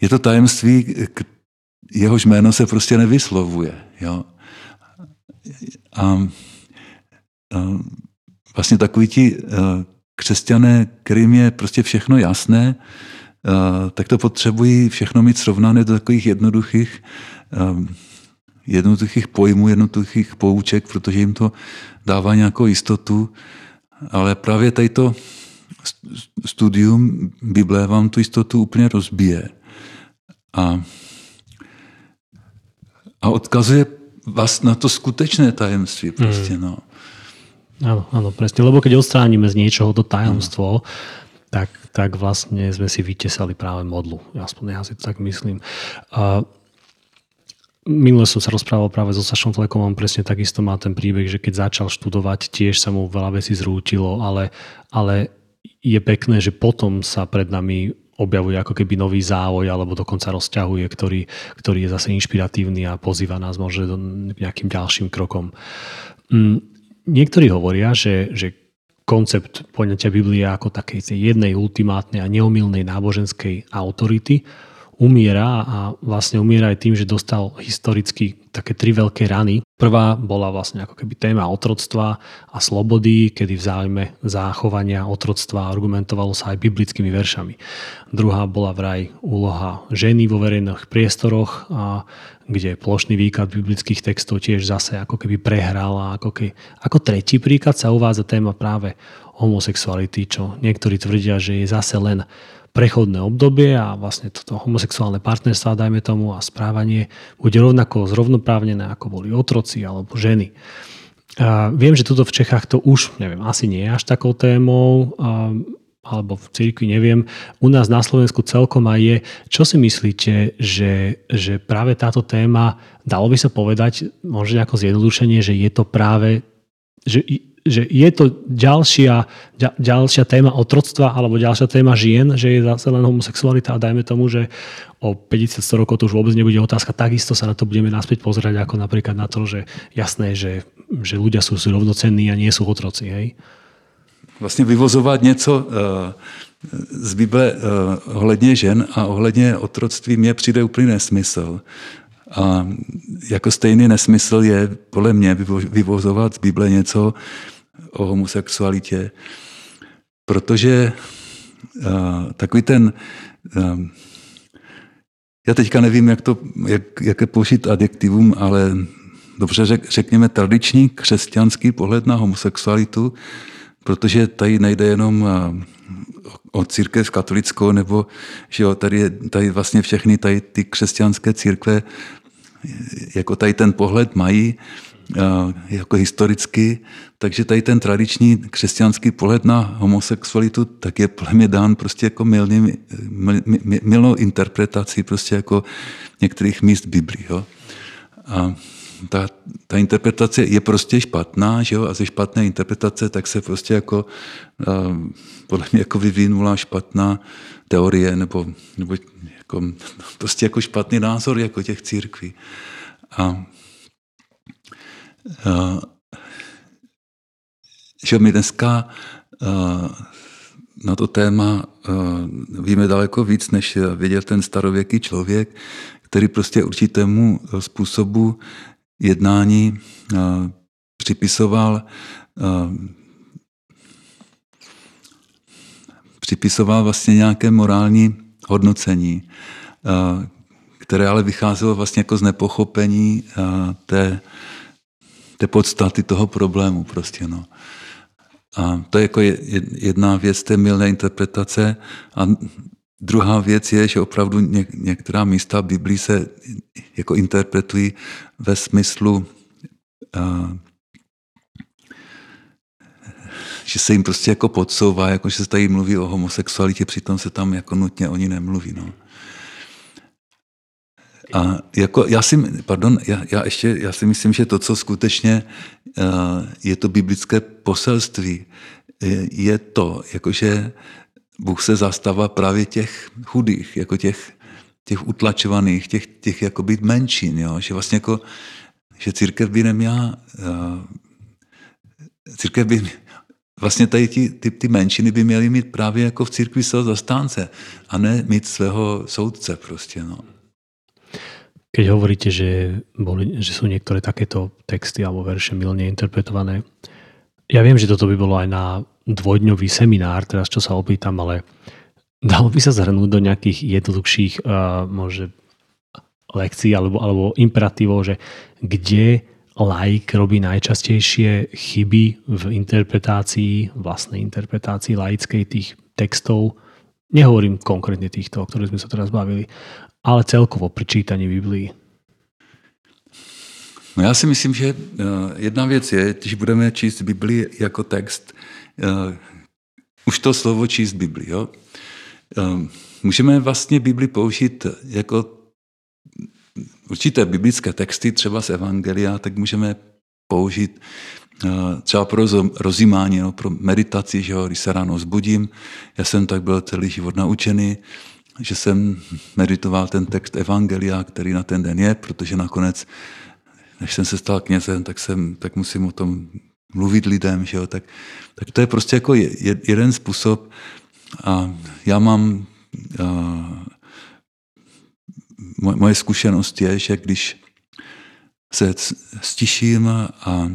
B: je to tajemství, jehož jméno se prostě nevyslovuje. Jo? A, a vlastně takový ti křesťané, kterým je prostě všechno jasné, tak to potřebují všechno mít srovnané do takových jednoduchých, jednoduchých pojmů, jednoduchých pouček, protože jim to dává nějakou jistotu. Ale právě tady to studium Bible vám tu jistotu úplně rozbije. A, a odkazuje vás na to skutečné tajemství. Prostě, hmm. no.
A: Áno, áno, presne. Lebo keď odstránime z niečoho to tajomstvo, tak, tak vlastne sme si vytesali práve modlu. Aspoň ja si to tak myslím. A minule som sa rozprával práve so Sašom Flekom, on presne takisto má ten príbeh, že keď začal študovať, tiež sa mu veľa vecí zrútilo, ale, ale je pekné, že potom sa pred nami objavuje ako keby nový závoj alebo dokonca rozťahuje, ktorý, ktorý je zase inšpiratívny a pozýva nás možno do nejakým ďalším krokom. Mm, niektorí hovoria, že, že koncept poňatia Biblia ako takej jednej ultimátnej a neomilnej náboženskej autority umiera a vlastne umiera aj tým, že dostal historicky také tri veľké rany. Prvá bola vlastne ako keby téma otroctva a slobody, kedy v záujme zachovania otroctva argumentovalo sa aj biblickými veršami. Druhá bola vraj úloha ženy vo verejných priestoroch, a kde plošný výklad biblických textov tiež zase ako keby prehral a ako, keby, ako tretí príklad sa uvádza téma práve homosexuality, čo niektorí tvrdia, že je zase len prechodné obdobie a vlastne toto homosexuálne partnerstvo, dajme tomu, a správanie bude rovnako zrovnoprávnené, ako boli otroci alebo ženy. A viem, že tuto v Čechách to už, neviem, asi nie je až takou témou, alebo v cirkvi, neviem, u nás na Slovensku celkom aj je. Čo si myslíte, že, že práve táto téma, dalo by sa povedať, možno ako zjednodušenie, že je to práve, že, že je to ďalšia, ďalšia téma otroctva alebo ďalšia téma žien, že je zase len homosexualita a dajme tomu, že o 50-100 rokov to už vôbec nebude otázka, takisto sa na to budeme naspäť pozerať ako napríklad na to, že jasné, že, že ľudia sú si rovnocenní a nie sú otroci. Hej?
B: vlastně vyvozovat něco eh, z Bible eh, ohledně žen a ohledně otroctví mně přijde úplný nesmysl. A jako stejný nesmysl je podle mě vyvozovat z Bible něco o homosexualitě, protože uh, takový ten, uh, já teďka nevím, jak to, jak, jaké použít adjektivum, ale dobře řek, řekněme tradiční křesťanský pohled na homosexualitu, protože tady nejde jenom o církev katolickou, nebo že jo, tady, je, tady vlastně všechny tady ty křesťanské církve jako tady ten pohled mají jako historicky, takže tady ten tradiční křesťanský pohled na homosexualitu tak je podle mě dán prostě jako milný, mil, milnou interpretací prostě jako některých míst Biblii. Jo. A ta, ta interpretace je prostě špatná, že jo? a ze špatné interpretace tak se prostě jako podle mě jako vyvinula špatná teorie nebo, nebo jako, prostě jako špatný názor jako těch církví. A, a že my dneska a, na to téma a, víme daleko víc, než věděl ten starověký člověk, který prostě určitému způsobu jednání připisoval připisoval vlastně nějaké morální hodnocení, které ale vycházelo vlastně jako z nepochopení té, té podstaty toho problému prostě, no. A to je jako jedna věc té milné interpretace. A Druhá věc je, že opravdu některá místa Biblii se jako interpretují ve smyslu, že se jim prostě jako podsouvá, jako že se tady mluví o homosexualitě, přitom se tam jako nutně o ní nemluví. No. A jako já si, pardon, já, já ještě, já si myslím, že to, co skutečně je to biblické poselství, je to, jakože Bůh se zastává právě těch chudých, jako těch, těch utlačovaných, těch, těch jako být menšin, jo? že vlastně jako, že církev by neměla, uh, církev by, vlastně tady ty, ty, ty menšiny by měly mít právě jako v církvi svého zastánce a ne mít svého soudce prostě, no.
A: Keď hovoríte, že, boli, že sú niektoré takéto texty alebo verše milne interpretované, ja viem, že toto by bolo aj na dvojdňový seminár, teraz čo sa opýtam, ale dalo by sa zhrnúť do nejakých jednoduchších uh, môže lekcií alebo, alebo imperatívov, že kde laik robí najčastejšie chyby v interpretácii, vlastnej interpretácii laickej tých textov. Nehovorím konkrétne týchto, o ktorých sme sa teraz bavili, ale celkovo pri čítaní Biblii.
B: No já si myslím, že jedna věc je, když budeme číst Biblii jako text, uh, už to slovo číst Bibli. Jo? Uh, můžeme vlastně Bibli použít jako určité biblické texty, třeba z Evangelia, tak můžeme použít uh, třeba pro rozjímání, no, pro meditaci, že jo, když se ráno zbudím. Já jsem tak byl celý život naučený, že jsem meditoval ten text Evangelia, který na ten den je, protože nakonec, než jsem se stal knězem, tak, jsem, tak musím o tom mluvit lidem, že jo, tak, tak to je prostě jako jeden způsob. A já mám, a, moje zkušenost je, že když se stiším a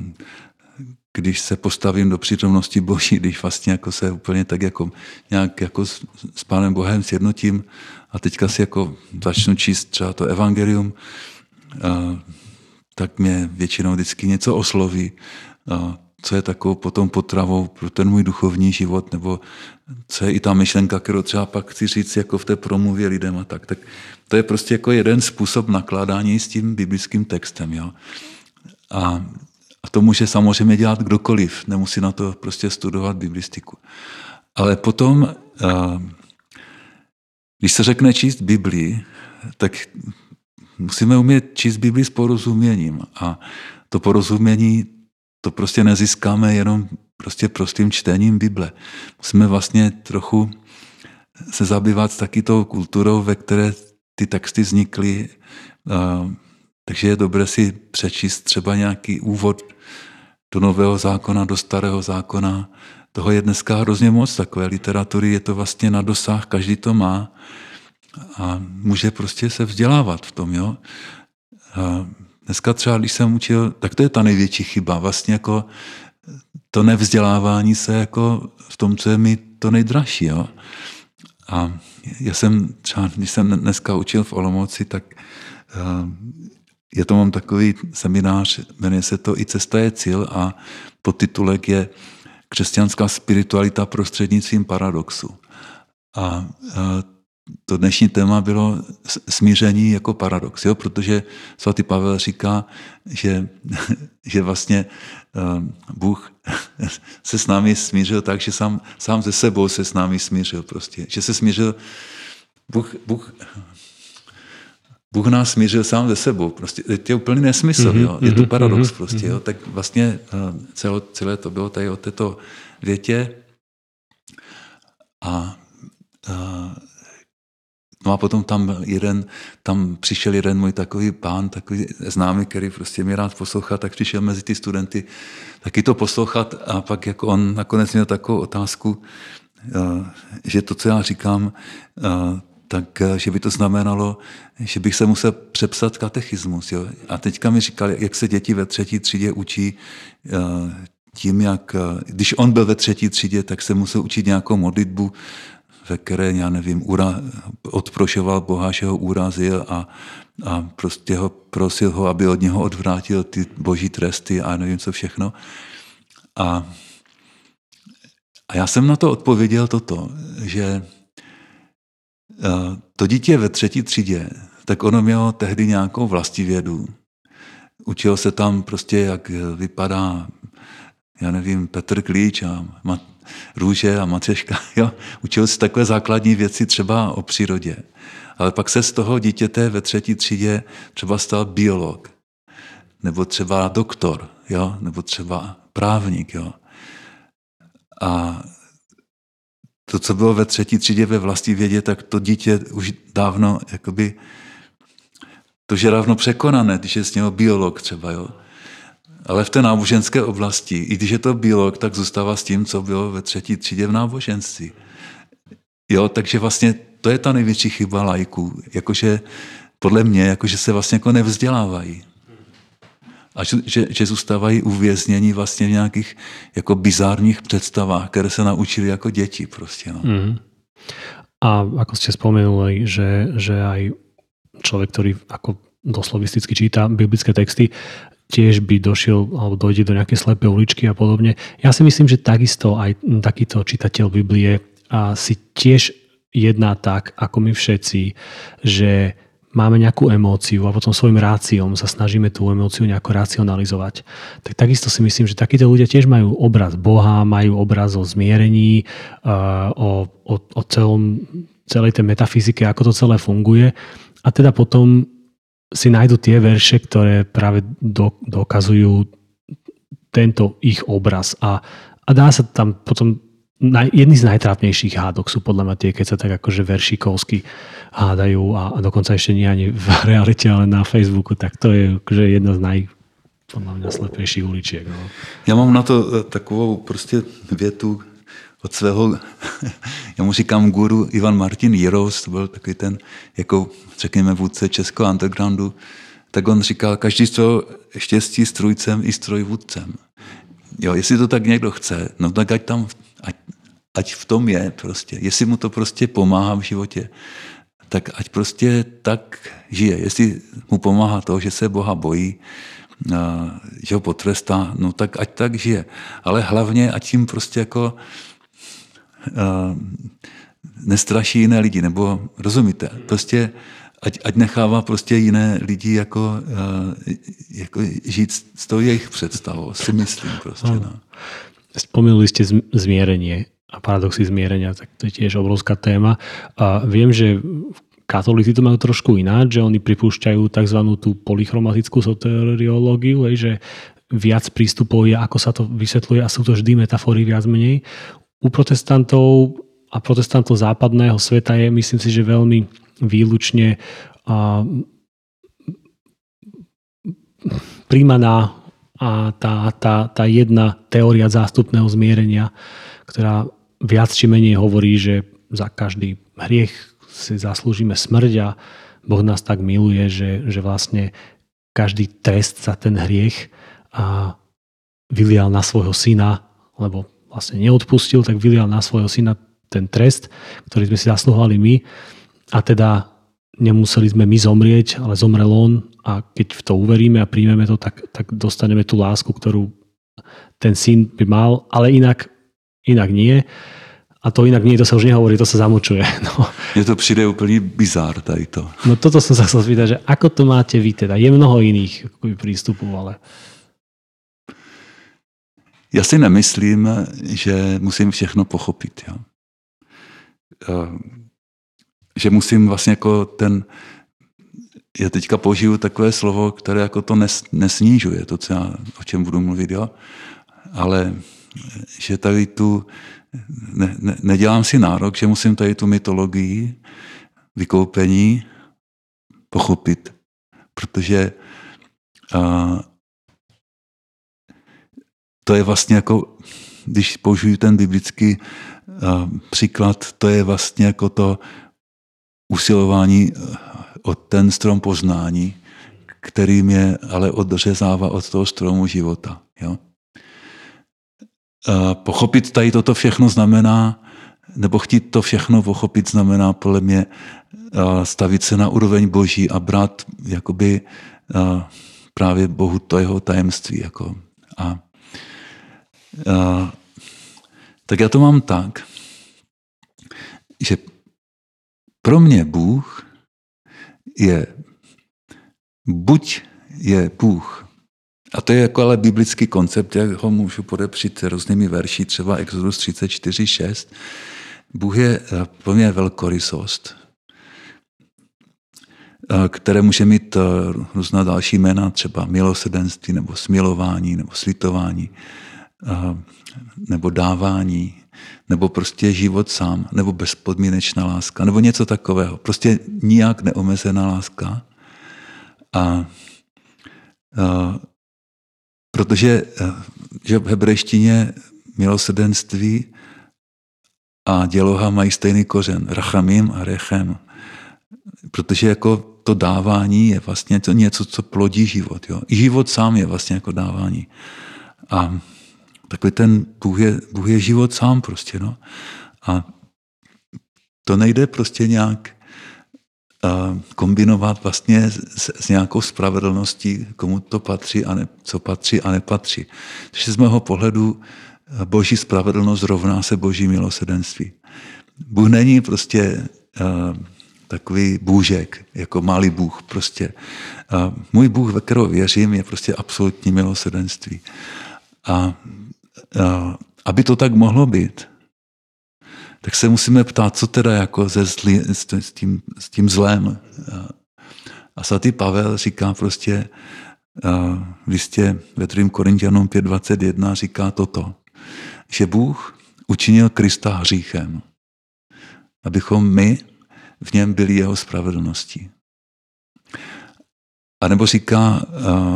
B: když se postavím do přítomnosti Boží, když vlastně jako se úplně tak jako nějak jako s, s Pánem Bohem sjednotím a teďka si jako začnu číst třeba to evangelium, a, tak mě většinou vždycky něco osloví a co je takovou potom potravou pro ten můj duchovní život, nebo co je i ta myšlenka, kterou třeba pak chci říct jako v té promluvě lidem a tak. Tak to je prostě jako jeden způsob nakládání s tím biblickým textem. Jo? A, a to může samozřejmě dělat kdokoliv, nemusí na to prostě studovat biblistiku. Ale potom, když se řekne číst Biblii, tak musíme umět číst Biblii s porozuměním. A to porozumění to prostě nezískáme jenom prostě prostým čtením Bible. Musíme vlastně trochu se zabývat taky tou kulturou, ve které ty texty vznikly. Takže je dobré si přečíst třeba nějaký úvod do nového zákona, do starého zákona. Toho je dneska hrozně moc, takové literatury, je to vlastně na dosah, každý to má a může prostě se vzdělávat v tom. Jo? A dneska třeba, když jsem učil, tak to je ta největší chyba, vlastně jako to nevzdělávání se jako v tom, co je mi to nejdražší. Jo? A já jsem třeba, když jsem dneska učil v Olomouci, tak je to mám takový seminář, jmenuje se to I cesta je cíl a podtitulek je Křesťanská spiritualita prostřednictvím paradoxu. A to dnešní téma bylo smíření jako paradox, jo? protože svatý Pavel říká, že, že vlastně Bůh se s námi smířil tak, že sám, sám ze sebou se s námi smířil prostě. Že se smířil, Bůh, Bůh Bůh nás smířil sám ze sebou. Prostě, to je úplný nesmysl, mm-hmm, jo? je to mhm, paradox mm-hmm, prostě. Jo? Tak vlastně eh, celé, celé to bylo tady o této větě. A, a eh, No a potom tam jeden, tam přišel jeden můj takový pán, takový známý, který prostě mě rád poslouchal, tak přišel mezi ty studenty taky to poslouchat a pak jako on nakonec měl takovou otázku, eh, že to, co já říkám, tak eh, že by to znamenalo, že bych se musel přepsat katechismus. Jo? A teďka mi říkal, jak se děti ve třetí třídě učí eh, tím, jak, eh, když on byl ve třetí třídě, tak se musel učit nějakou modlitbu, ve které, já nevím, ura, odprošoval Boha, že ho urazil a, a prostě ho prosil ho, aby od něho odvrátil ty boží tresty a nevím co všechno. A, a já jsem na to odpověděl toto, že to dítě ve třetí třídě, tak ono mělo tehdy nějakou vlastivědu. Učilo se tam prostě, jak vypadá, já nevím, Petr Klíč a Mat- Růže a Matřeška. Jo? Učil se takové základní věci třeba o přírodě. Ale pak se z toho dítěte ve třetí třídě třeba stal biolog, nebo třeba doktor, jo? nebo třeba právník. Jo? A to, co bylo ve třetí třídě ve vlastní vědě, tak to dítě už dávno, jakoby, to je dávno překonané, když je z něho biolog třeba, jo. Ale v té náboženské oblasti, i když je to biolog, tak zůstává s tím, co bylo ve třetí třídě v náboženství. Jo, takže vlastně to je ta největší chyba lajků, jakože podle mě, jakože se vlastně jako nevzdělávají a že, že, že zůstávají uvězněni vlastně v nějakých jako bizárních představách, které se naučili jako děti prostě. No. Mm.
A: A ako ste spomenuli, že, že aj človek, ktorý ako doslovisticky číta biblické texty, tiež by došiel alebo dojde do nejakej slepej uličky a podobne. Ja si myslím, že takisto aj takýto čitateľ Biblie a si tiež jedná tak, ako my všetci, že máme nejakú emóciu a potom svojim ráciom sa snažíme tú emóciu nejako racionalizovať. Tak takisto si myslím, že takíto ľudia tiež majú obraz Boha, majú obraz o zmierení, o, o, o celom, celej tej metafyzike, ako to celé funguje. A teda potom si nájdu tie verše, ktoré práve do, dokazujú tento ich obraz a, a dá sa tam potom naj, jedny z najtrápnejších hádok sú podľa mňa tie, keď sa tak akože veršikovsky hádajú a, a dokonca ešte nie ani v realite, ale na Facebooku, tak to je akože jedna z naj, podľa mňa slepejších uličiek. No.
B: Já mám na to eh, takovou prostě větu od svého, já mu říkám guru Ivan Martin Jirous, to byl takový ten, jako řekněme, vůdce českého undergroundu, tak on říkal, každý to štěstí strujcem i strojvůdcem. Jo, jestli to tak někdo chce, no tak ať tam ať, ať v tom je prostě. Jestli mu to prostě pomáhá v životě, tak ať prostě tak žije. Jestli mu pomáhá to, že se Boha bojí, že ho potrestá, no tak ať tak žije. Ale hlavně, ať tím prostě jako nestraší jiné lidi, nebo rozumíte, prostě ať, ať nechává prostě jiné lidi jako, jako žít s tou jejich představou, si myslím prostě. No.
A: Spomenuli ste zmierenie a paradoxy zmierenia, tak to je tiež obrovská téma. A viem, že katolíci to majú trošku ináč, že oni pripúšťajú tzv. tú polychromatickú soteriológiu, že viac prístupov je, ako sa to vysvetľuje a sú to vždy metafory viac menej. U protestantov a protestantov západného sveta je, myslím si, že veľmi výlučne a, príjmaná a tá, tá, tá jedna teória zástupného zmierenia, ktorá viac či menej hovorí, že za každý hriech si zaslúžime smrť a Boh nás tak miluje, že, že vlastne každý trest za ten hriech a vylial na svojho syna, lebo vlastne neodpustil, tak vylial na svojho syna ten trest, ktorý sme si zasluhovali my. A teda nemuseli sme my zomrieť, ale zomrel on a keď v to uveríme a príjmeme to, tak, tak dostaneme tú lásku, ktorú ten syn by mal, ale inak inak nie. A to inak nie, to sa už nehovorí, to sa zamočuje. No.
B: Mně to přijde úplný bizár tady to.
A: No toto som sa chcel spýtať, že ako to máte vy teda? Je mnoho iných prístupov, ale...
B: Já si nemyslím, že musím všechno pochopit. Jo. Že musím vlastně jako ten, já teďka použiju takové slovo, které jako to nes, nesnížuje, to, co já, o čem budu mluvit, jo. ale že tady tu, ne, ne, nedělám si nárok, že musím tady tu mytologii vykoupení pochopit, protože a, to je vlastně jako, když použiju ten biblický a, příklad, to je vlastně jako to usilování o ten strom poznání, kterým je ale odřezává od toho stromu života. Jo? pochopit tady toto všechno znamená, nebo chtít to všechno pochopit znamená podle mě stavit se na úroveň boží a brát jakoby právě Bohu to jeho tajemství. Jako. A, a, tak já to mám tak, že pro mě Bůh je buď je Bůh a to je jako ale biblický koncept, jak ho můžu podepřít různými verši, třeba Exodus 34.6. Bůh je eh, pro mě velkorysost, eh, které může mít eh, různá další jména, třeba milosedenství, nebo smilování, nebo slitování, nebo dávání, nebo prostě život sám, nebo bezpodmínečná láska, nebo něco takového. Prostě nijak neomezená láska. A, a Protože eh, že v hebrejštině milosrdenství a děloha mají stejný kořen. Rachamim a rechem. Protože jako to dávání je vlastně to něco, co plodí život. Jo? I život sám je vlastně jako dávání. A takový ten Bůh je, Bůh je život sám prostě. No? A to nejde prostě nějak kombinovat vlastně s, s nějakou spravedlností, komu to patří a ne, co patří a nepatří. Takže z mého pohledu eh, boží spravedlnost rovná se boží milosedenství. Bůh není prostě uh, takový bůžek, jako malý Bůh. Prostě. Uh, můj Bůh, ve kterého věřím, je prostě absolutní milosedenství. A uh, aby to tak mohlo být, tak se musíme ptát, co teda jako ze zlý, s, tím, s tím zlem. A svatý Pavel říká prostě v listě ve 2. Korintianům 5.21 říká toto, že Bůh učinil Krista hříchem, abychom my v něm byli jeho spravedlností. A nebo říká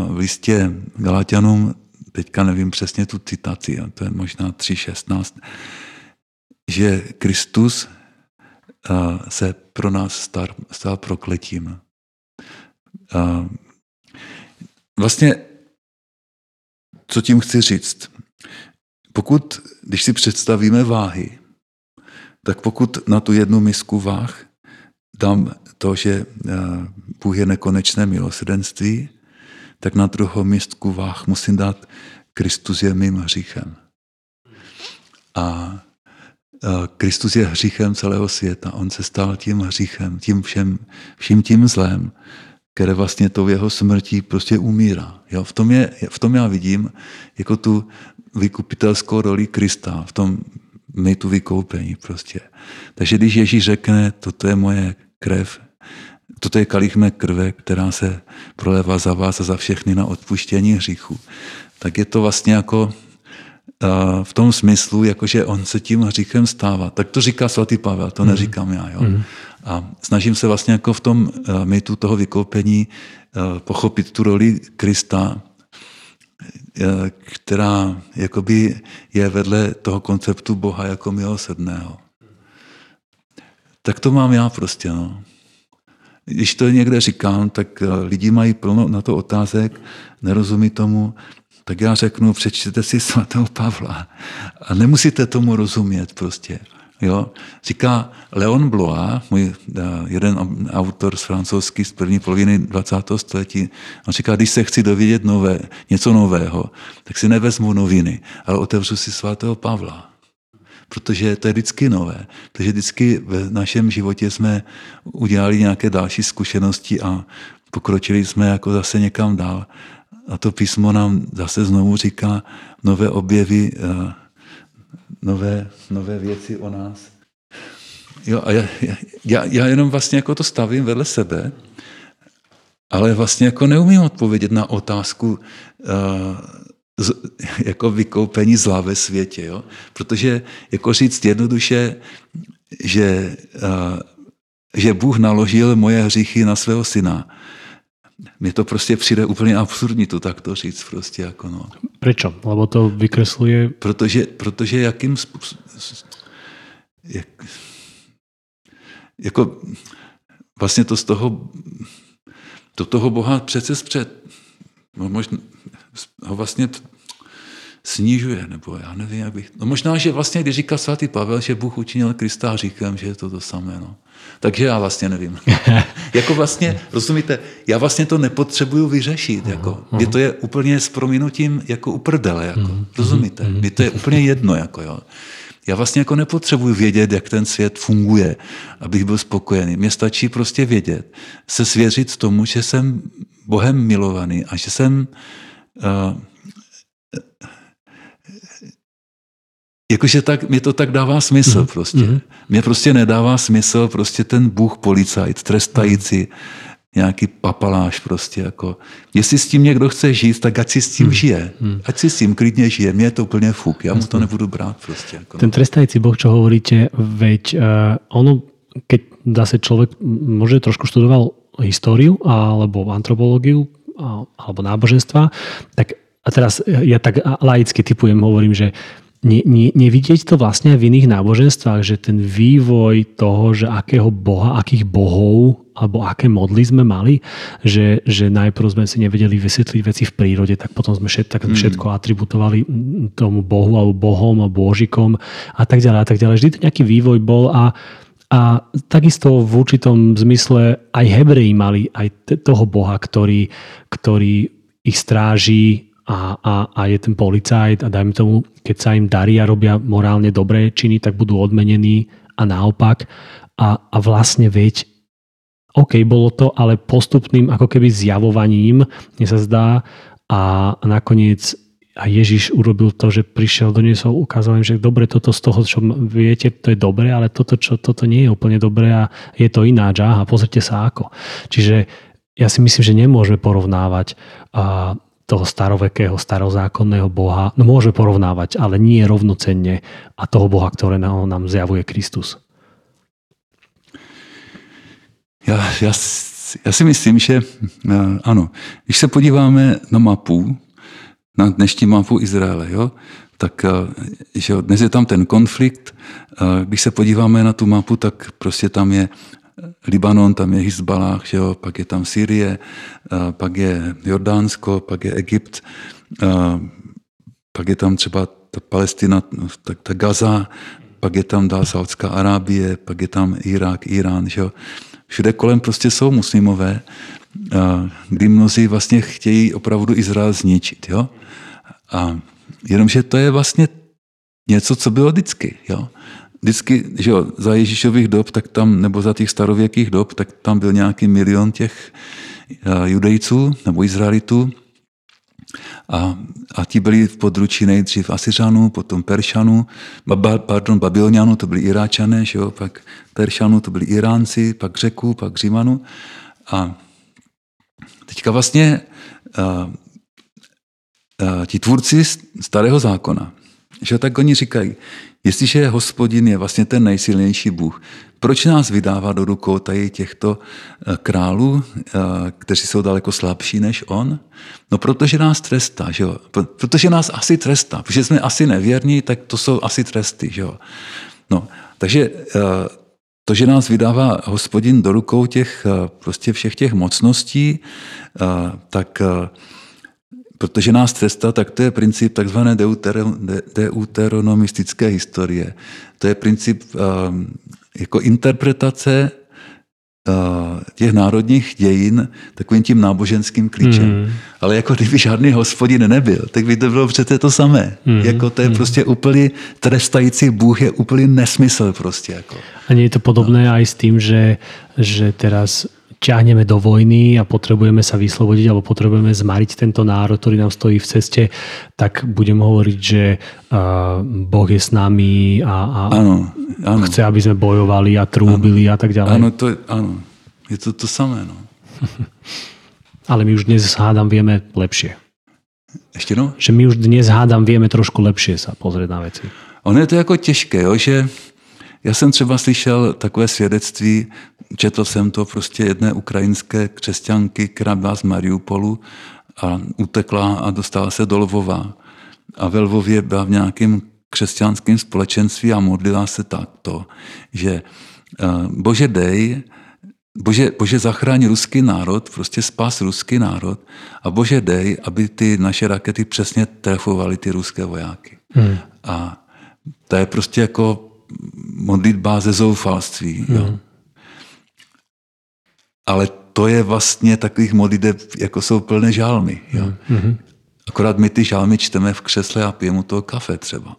B: v listě Galatianům, teďka nevím přesně tu citaci, to je možná 3.16, že Kristus se pro nás stal, prokletím. Vlastně, co tím chci říct? Pokud, když si představíme váhy, tak pokud na tu jednu misku váh dám to, že Bůh je nekonečné milosrdenství, tak na druhou misku váh musím dát Kristus je mým hříchem. A Kristus je hříchem celého světa. On se stal tím hříchem, tím všem, vším tím zlem, které vlastně tou jeho smrtí prostě umírá. Jo? V, tom je, v tom já vidím jako tu vykupitelskou roli Krista, v tom my tu vykoupení prostě. Takže když Ježíš řekne, toto je moje krev, toto je kalich mé krve, která se prolevá za vás a za všechny na odpuštění hříchu, tak je to vlastně jako v tom smyslu, jakože on se tím hříchem stává. Tak to říká svatý Pavel, to mm. neříkám já. Jo? Mm. A snažím se vlastně jako v tom mytu toho vykoupení pochopit tu roli Krista, která jakoby je vedle toho konceptu Boha jako milosrdného. Tak to mám já prostě. No. Když to někde říkám, tak lidi mají plno na to otázek, nerozumí tomu, tak já řeknu, přečtěte si svatého Pavla. A nemusíte tomu rozumět prostě. Jo? Říká Leon Blois, můj eh, jeden autor z francouzský z první poloviny 20. století, on říká, když se chci dovědět nové, něco nového, tak si nevezmu noviny, ale otevřu si svatého Pavla. Protože to je vždycky nové. Takže vždycky v našem životě jsme udělali nějaké další zkušenosti a pokročili jsme jako zase někam dál. A to písmo nám zase znovu říká nové objevy, eh, nové, nové věci o nás. Jo, a já, já, já jenom vlastně jako to stavím vedle sebe, ale vlastně jako neumím odpovědět na otázku uh, z, jako vykoupení zla ve světě. Jo? Protože jako říct jednoduše, že, uh, že Bůh naložil moje hříchy na svého syna, mně to prostě přijde úplně absurdní to takto říct prostě jako no.
A: Prečo? Lebo to vykresluje...
B: Protože, protože jakým jak, jako vlastně to z toho do toho Boha přece zpřed no možná ho vlastně snižuje, nebo já nevím, jak bych... No možná, že vlastně, když říká svatý Pavel, že Bůh učinil Krista říkám, že je to to samé, no. Takže já vlastně nevím. jako vlastně, rozumíte, já vlastně to nepotřebuju vyřešit. Uh-huh, jako. Mně to je úplně s prominutím jako uprdele. Jako. Uh-huh, rozumíte? Uh-huh. Mně to je úplně jedno. Jako, jo. Já vlastně jako nepotřebuji vědět, jak ten svět funguje, abych byl spokojený. Mně stačí prostě vědět, se svěřit tomu, že jsem Bohem milovaný a že jsem Jakože tak, mi to tak dává smysl mm. prostě. Mm. Mně prostě nedává smysl prostě ten Bůh policajt, trestající, mm. nějaký papaláš prostě. Jako. Jestli s tím někdo chce žít, tak ať si s tím mm. žije. Mm. Ať si s tím klidně žije. Mně je to úplně fuk. Já mu to nebudu brát prostě. Jako.
A: Ten trestající Boh, čo hovoríte, veď uh, ono, keď zase človek možno trošku študoval históriu alebo antropológiu alebo náboženstva, tak a teraz ja tak laicky typujem, hovorím, že ne, ne, nevidieť to vlastne aj v iných náboženstvách, že ten vývoj toho, že akého boha, akých bohov alebo aké modly sme mali, že, že najprv sme si nevedeli vysvetliť veci v prírode, tak potom sme všetko, tak mm. všetko atributovali tomu bohu alebo bohom a božikom a tak ďalej a tak ďalej. Vždy to nejaký vývoj bol a a takisto v určitom zmysle aj Hebreji mali aj toho Boha, ktorý, ktorý ich stráži a, a, a je ten policajt a dajme tomu, keď sa im darí a robia morálne dobré činy, tak budú odmenení a naopak. A, a vlastne veď, OK, bolo to ale postupným ako keby zjavovaním, mne sa zdá, a nakoniec a Ježiš urobil to, že prišiel, doniesol, ukázal im, že dobre, toto z toho, čo viete, to je dobre, ale toto, čo, toto nie je úplne dobre a je to ináč, aha, pozrite sa ako. Čiže ja si myslím, že nemôžeme porovnávať a, toho starovekého, starozákonného Boha, no môže porovnávať, ale nie rovnocenne a toho Boha, ktoré nám, zjavuje Kristus.
B: Já, já, já si myslím, že ano, když se podíváme na mapu, na dnešní mapu Izraele, jo, tak eh, že dnes je tam ten konflikt. Eh, když se podíváme na tu mapu, tak prostě tam je Libanon, tam je Hezbalah, že jo, pak je tam Syrie, pak je Jordánsko, pak je Egypt, pak je tam třeba ta Palestina, tak ta Gaza, pak je tam dál Saudská Arábie, pak je tam Irák, Irán, že jo. Všude kolem prostě jsou muslimové, kdy mnozí vlastně chtějí opravdu Izrael zničit, jo. A jenomže to je vlastně něco, co bylo vždycky, jo vždycky, že jo, za Ježíšových dob, tak tam, nebo za těch starověkých dob, tak tam byl nějaký milion těch judejců nebo Izraelitů. A, a ti byli v područí nejdřív Asiřanů, potom Peršanů, pardon, Babylonianů, to byli Iráčané, že jo, pak Peršanů, to byli Iránci, pak Řeků, pak Římanů. A teďka vlastně a, a, ti tvůrci starého zákona, že tak oni říkají, jestliže hospodin je vlastně ten nejsilnější Bůh, proč nás vydává do rukou tady těchto eh, králů, kteří jsou daleko slabší než on? No protože nás trestá, že jo? Protože nás asi trestá, protože jsme asi nevěrní, tak to jsou asi tresty, že jo? No, takže to, že nás vydává hospodin do rukou těch, prostě všech těch mocností, tak protože nás trestá, tak to je princip takzvané deuteronomistické historie. To je princip jako interpretace těch národních dějin takovým tím náboženským klíčem. Mm. Ale jako kdyby žádný hospodin nebyl, tak by to bylo přece to samé. Mm. Jako to je mm. prostě úplně trestající Bůh je úplný nesmysl prostě. Jako.
A: A nie je to podobné no. aj s tým, že, že teraz ťahneme do vojny a potrebujeme sa vyslobodiť alebo potrebujeme zmariť tento národ, ktorý nám stojí v ceste, tak budem hovoriť, že uh, Boh je s nami a, a
B: ano, ano.
A: chce, aby sme bojovali a trúbili ano. a tak ďalej.
B: Áno, to je, áno. je to to samé. No.
A: Ale my už dnes hádam vieme lepšie.
B: Ještě no?
A: Že my už dnes hádam vieme trošku lepšie sa pozrieť na veci.
B: Ono je to jako těžké, jo, že já jsem třeba slyšel takové svědectví, četl jsem to prostě jedné ukrajinské křesťanky, která byla z Mariupolu a utekla a dostala se do Lvova. A ve Lvově byla v nějakém křesťanském společenství a modlila se takto, že eh, Bože dej, Bože, Bože zachráň ruský národ, prostě spas ruský národ a Bože dej, aby ty naše rakety přesně trefovaly ty ruské vojáky. Hmm. A to je prostě jako modlitba ze zoufalství. Hmm. Jo. Ale to je vlastně takových modliteb, jako jsou plné žálmy. Jo. Hmm. Akorát my ty žálmy čteme v křesle a pijeme toho kafe třeba.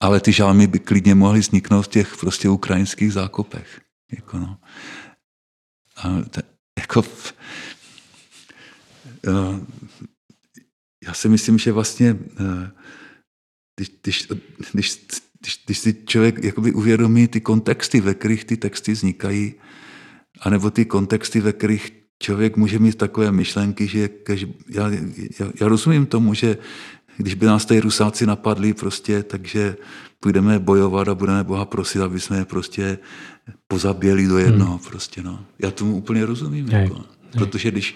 B: Ale ty žálmy by klidně mohly vzniknout v těch prostě ukrajinských zákopech. Jako no. A te, jako, uh, já si myslím, že vlastně když, když, když když, když si člověk jakoby uvědomí ty kontexty, ve kterých ty texty vznikají, anebo ty kontexty, ve kterých člověk může mít takové myšlenky, že kaž, já, já, já rozumím tomu, že když by nás tady rusáci napadli, prostě, takže půjdeme bojovat a budeme Boha prosit, aby jsme je prostě pozaběli do jednoho. Hmm. Prostě, no. Já tomu úplně rozumím. Ne, jako. Protože když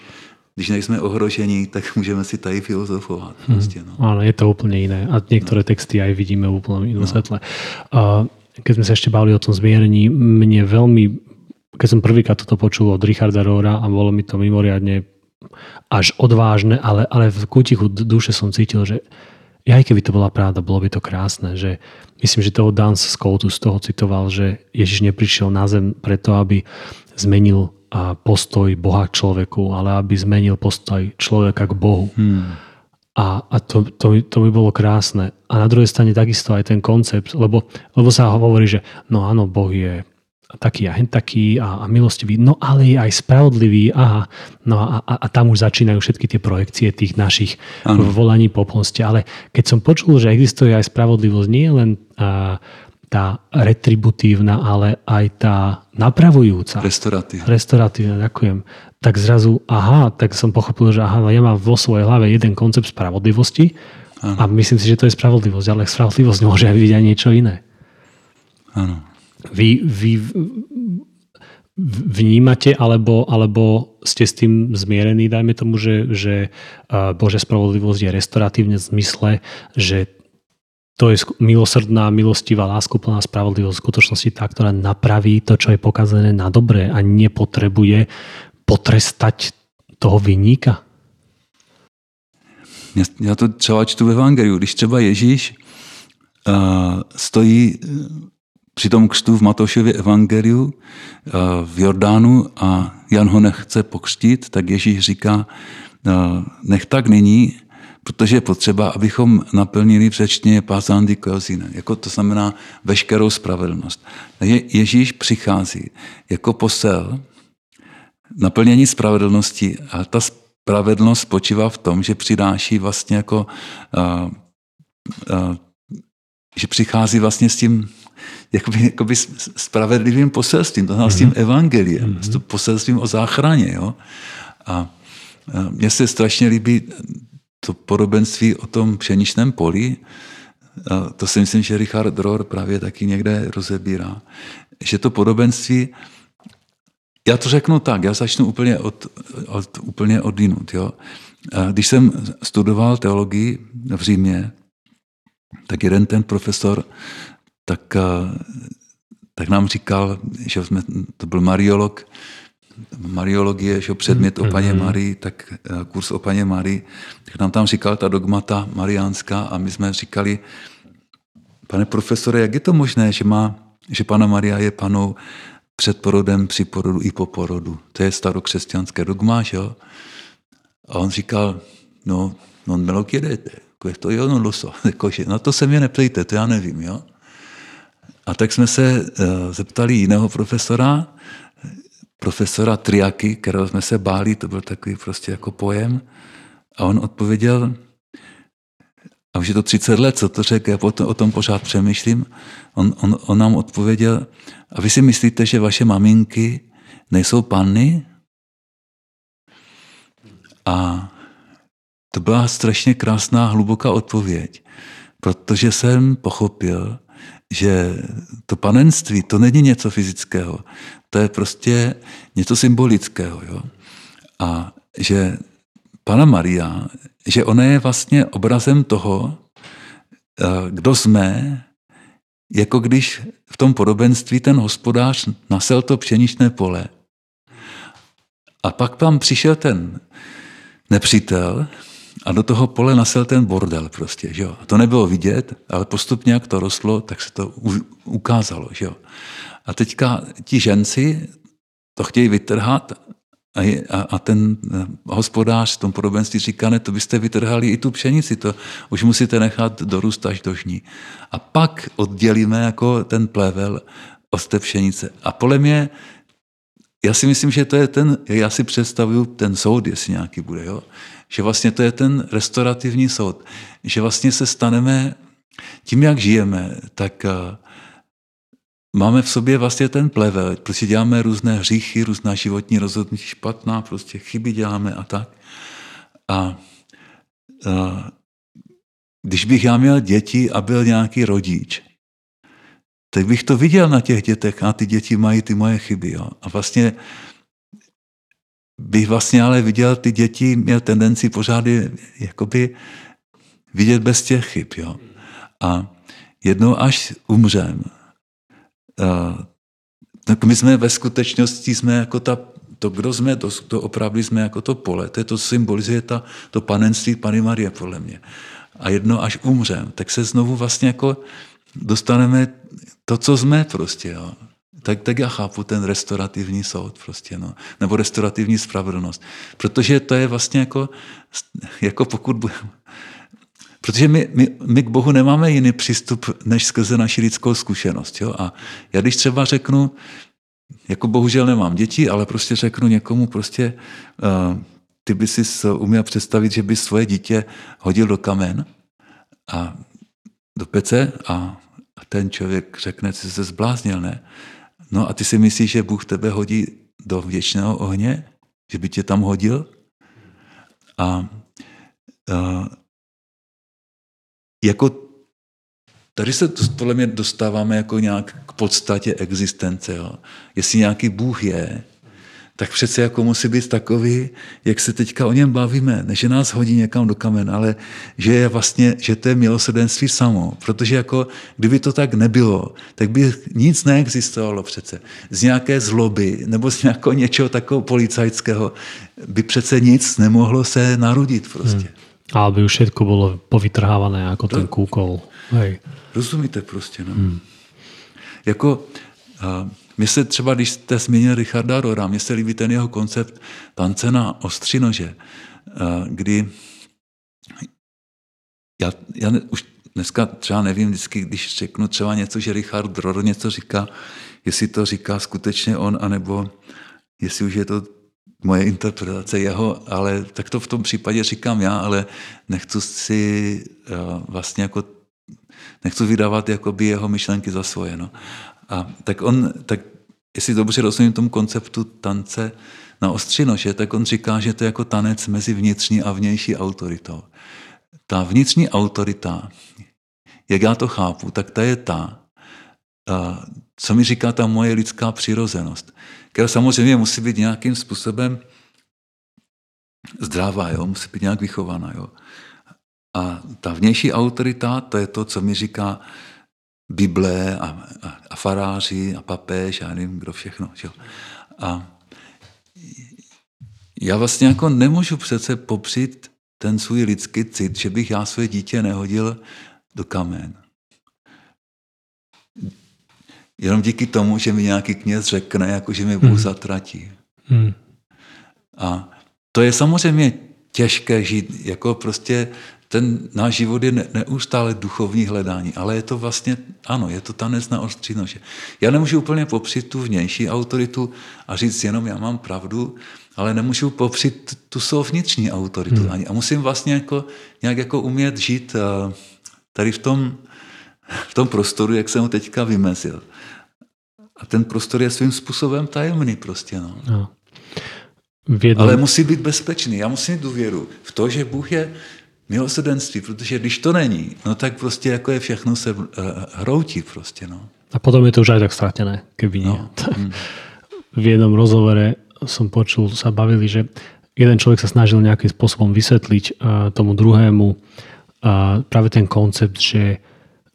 B: když nejsme ohrožení, tak můžeme si tady filozofovat. Hmm. Prostě, no.
A: Áno, je to úplne iné. A niektoré no. texty aj vidíme v úplne inom no. svetle. A keď sme sa ešte bavili o tom zmierení, mne veľmi, keď som prvýkrát toto počul od Richarda Rohra a bolo mi to mimoriadne až odvážne, ale, ale v kútichu duše som cítil, že aj keby to bola pravda, bolo by to krásne, že myslím, že toho Dan Scoutu z toho citoval, že Ježiš neprišiel na zem preto, aby zmenil postoj Boha k človeku, ale aby zmenil postoj človeka k Bohu. Hmm. A, a to, to, to by bolo krásne. A na druhej strane takisto aj ten koncept, lebo, lebo sa hovorí, že no áno, Boh je taký a hen taký a, a milostivý, no ale je aj spravodlivý, aha, no a, a, a tam už začínajú všetky tie projekcie tých našich ano. volaní po pomste. Ale keď som počul, že existuje aj spravodlivosť, nie len a, tá retributívna, ale aj tá napravujúca.
B: Restoratívna.
A: Restoratívna, ďakujem. Tak zrazu, aha, tak som pochopil, že aha, ja mám vo svojej hlave jeden koncept spravodlivosti ano. a myslím si, že to je spravodlivosť, ale spravodlivosť môže byť aj niečo iné.
B: Áno.
A: Vy, vy vnímate alebo, alebo ste s tým zmierení, dajme tomu, že, že Božia spravodlivosť je restoratívne v zmysle, že to je milosrdná, milostivá, láskuplná spravodlivosť v skutočnosti tá, ktorá napraví to, čo je pokazené na dobré a nepotrebuje potrestať toho vyníka?
B: Já to třeba čtu ve Evangeliu. Když třeba Ježíš uh, stojí při tom křtu v Matoušově Evangeliu uh, v Jordánu a Jan ho nechce pokřtít, tak Ježíš říká, uh, nech tak nyní, protože je potřeba, abychom naplnili v řečtině pázandy koazine, jako to znamená veškerou spravedlnost. Je, Ježíš přichází jako posel naplnění spravedlnosti a ta spravedlnost spočívá v tom, že přináší vlastně jako, uh, že přichází vlastně s tím jakoby, jakoby spravedlivým poselstvím, to znamená mm-hmm. s tím mhm. evangeliem, mm-hmm. s tím poselstvím o záchraně. Jo? A mně se strašně líbí to podobenství o tom pšeničném poli, a to si myslím, že Richard Rohr právě taky někde rozebírá, že to podobenství, já to řeknu tak, já začnu úplně od, od, úplně odinut. Jo. A když jsem studoval teologii v Římě, tak jeden ten profesor tak, tak nám říkal, že jsme, to byl mariolog, mariologie, že předmět o paně. Marii, tak kurz o paně Marii, tak nám tam říkal ta dogmata mariánská a my jsme říkali, pane profesore, jak je to možné, že, má, že pana Maria je panou před porodem, při porodu i po porodu. To je starokřesťanské dogma, že jo? A on říkal, no, non me lo chiedete, to jo, no loso. Jakože, na to se mě neptejte, to já nevím, jo? A tak jsme se uh, zeptali jiného profesora, profesora Triaky, kterého jsme se báli, to byl takový prostě jako pojem. A on odpověděl, a už je to 30 let, co to řekl, já potom, o tom pořád přemýšlím. On, on, on nám odpověděl, a vy si myslíte, že vaše maminky nejsou panny? A to byla strašně krásná, hluboká odpověď, protože jsem pochopil, že to panenství, to není něco fyzického, to je prostě něco symbolického. Jo? A že Pana Maria, že ona je vlastně obrazem toho, eh, kdo jsme, jako když v tom podobenství ten hospodář nasel to pšeničné pole. A pak tam přišel ten nepřítel a do toho pole nasel ten bordel prostě. Že jo? To nebylo vidět, ale postupně, jak to rostlo, tak se to ukázalo. Že jo? A teďka ti ženci to chtějí vytrhat a, je, a, a ten eh, hospodář v tom podobenství říká, ne, to byste vytrhali i tu pšenici, to už musíte nechat dorůst až do žní. A pak oddělíme jako ten plevel od té pšenice. A podle mě, já si myslím, že to je ten, já si představuju ten soud, jestli nějaký bude, jo? Že vlastně to je ten restaurativní soud, že vlastně se staneme tím, jak žijeme, tak uh, máme v sobě vlastně ten plevel, prostě děláme různé hříchy, různá životní rozhodnutí špatná, prostě chyby děláme a tak. A, a když bych já měl děti a byl nějaký rodič, tak bych to viděl na těch dětech a ty děti mají ty moje chyby. Jo. A vlastně bych vlastně ale viděl, ty děti měl tendenci pořád je, jakoby vidět bez těch chyb. Jo. A jednou až umřem, tak my jsme ve skutečnosti jsme jako ta, to, kdo jsme, to, to opravdu jsme jako to pole, to je to symbolizuje ta, to panenství Pany Marie, podle mě. A jedno, až umřem, tak se znovu vlastně jako dostaneme to, co jsme prostě, jo. Tak, tak já chápu ten restaurativní soud prostě, no. Nebo restaurativní spravedlnost. Protože to je vlastně jako, jako pokud budeme, Protože my, my, my k Bohu nemáme jiný přístup, než skrze naši lidskou zkušenost. Jo? A já když třeba řeknu, jako bohužel nemám děti, ale prostě řeknu někomu prostě, uh, ty by si uměl představit, že by svoje dítě hodil do kamen a do pece a ten člověk řekne, že se zbláznil, ne? No a ty si myslíš, že Bůh tebe hodí do věčného ohně? Že by tě tam hodil? A uh, jako tady se podle mě dostáváme jako nějak k podstatě existence. Jo. Jestli nějaký Bůh je, tak přece jako musí být takový, jak se teďka o něm bavíme. Ne, že nás hodí někam do kamen, ale že je vlastně, že to je milosrdenství samo. Protože jako, kdyby to tak nebylo, tak by nic neexistovalo přece. Z nějaké zloby nebo z nějakého něčeho takového policajského by přece nic nemohlo se narodit prostě. Hmm.
C: Ale by už všetko bolo povytrhávané ako to, ten kúkol. Hej.
B: Rozumíte prostě, no. Hmm. Jako, uh, mně se třeba, když jste zmínil Richarda Rora, mně se líbí ten jeho koncept tance na ostřinože, uh, kdy já, já už dneska třeba nevím, vždycky, když řeknu třeba něco, že Richard Rohr něco říká, jestli to říká skutečně on, anebo jestli už je to moje interpretace jeho, ale tak to v tom případě říkám já, ale nechci si uh, vlastně jako nechci vydávat jakoby jeho myšlenky za svoje. No. A tak on, tak jestli dobře rozumím tomu konceptu tance na ostřinože, tak on říká, že to je jako tanec mezi vnitřní a vnější autoritou. Ta vnitřní autorita, jak já to chápu, tak ta je ta, co mi říká ta moje lidská přirozenost, která samozřejmě musí být nějakým způsobem zdravá, jo? musí být nějak vychovaná. Jo? A ta vnější autorita, to je to, co mi říká Bible a, a, a faráři a papež a nevím, kdo všechno. Jo? A já vlastně jako nemůžu přece popřít ten svůj lidský cit, že bych já své dítě nehodil do kamen. Jenom díky tomu, že mi nějaký kněz řekne, jako že mi Bůh hmm. zatratí. Hmm. A to je samozřejmě těžké žít, jako prostě ten náš život je neustále duchovní hledání, ale je to vlastně, ano, je to tanec na ostří nože. Já nemůžu úplně popřít tu vnější autoritu a říct jenom, já mám pravdu, ale nemůžu popřít tu svou vnitřní autoritu. Hmm. A musím vlastně jako, nějak jako umět žít eh, tady v tom, v tom prostoru, jak jsem ho teďka vymezil. A ten prostor je svým způsobem tajemný prostě. No. no. Ale musí být bezpečný. Já musím mít důvěru v to, že Bůh je milosrdenství, protože když to není, no tak prostě jako je všechno se uh, hroutí prostě. No.
A: A potom je to už aj tak stratené, keby nie. No. Hmm. v jednom rozhovore som počul, sa bavili, že jeden človek sa snažil nejakým spôsobom vysvetliť uh, tomu druhému uh, práve ten koncept, že,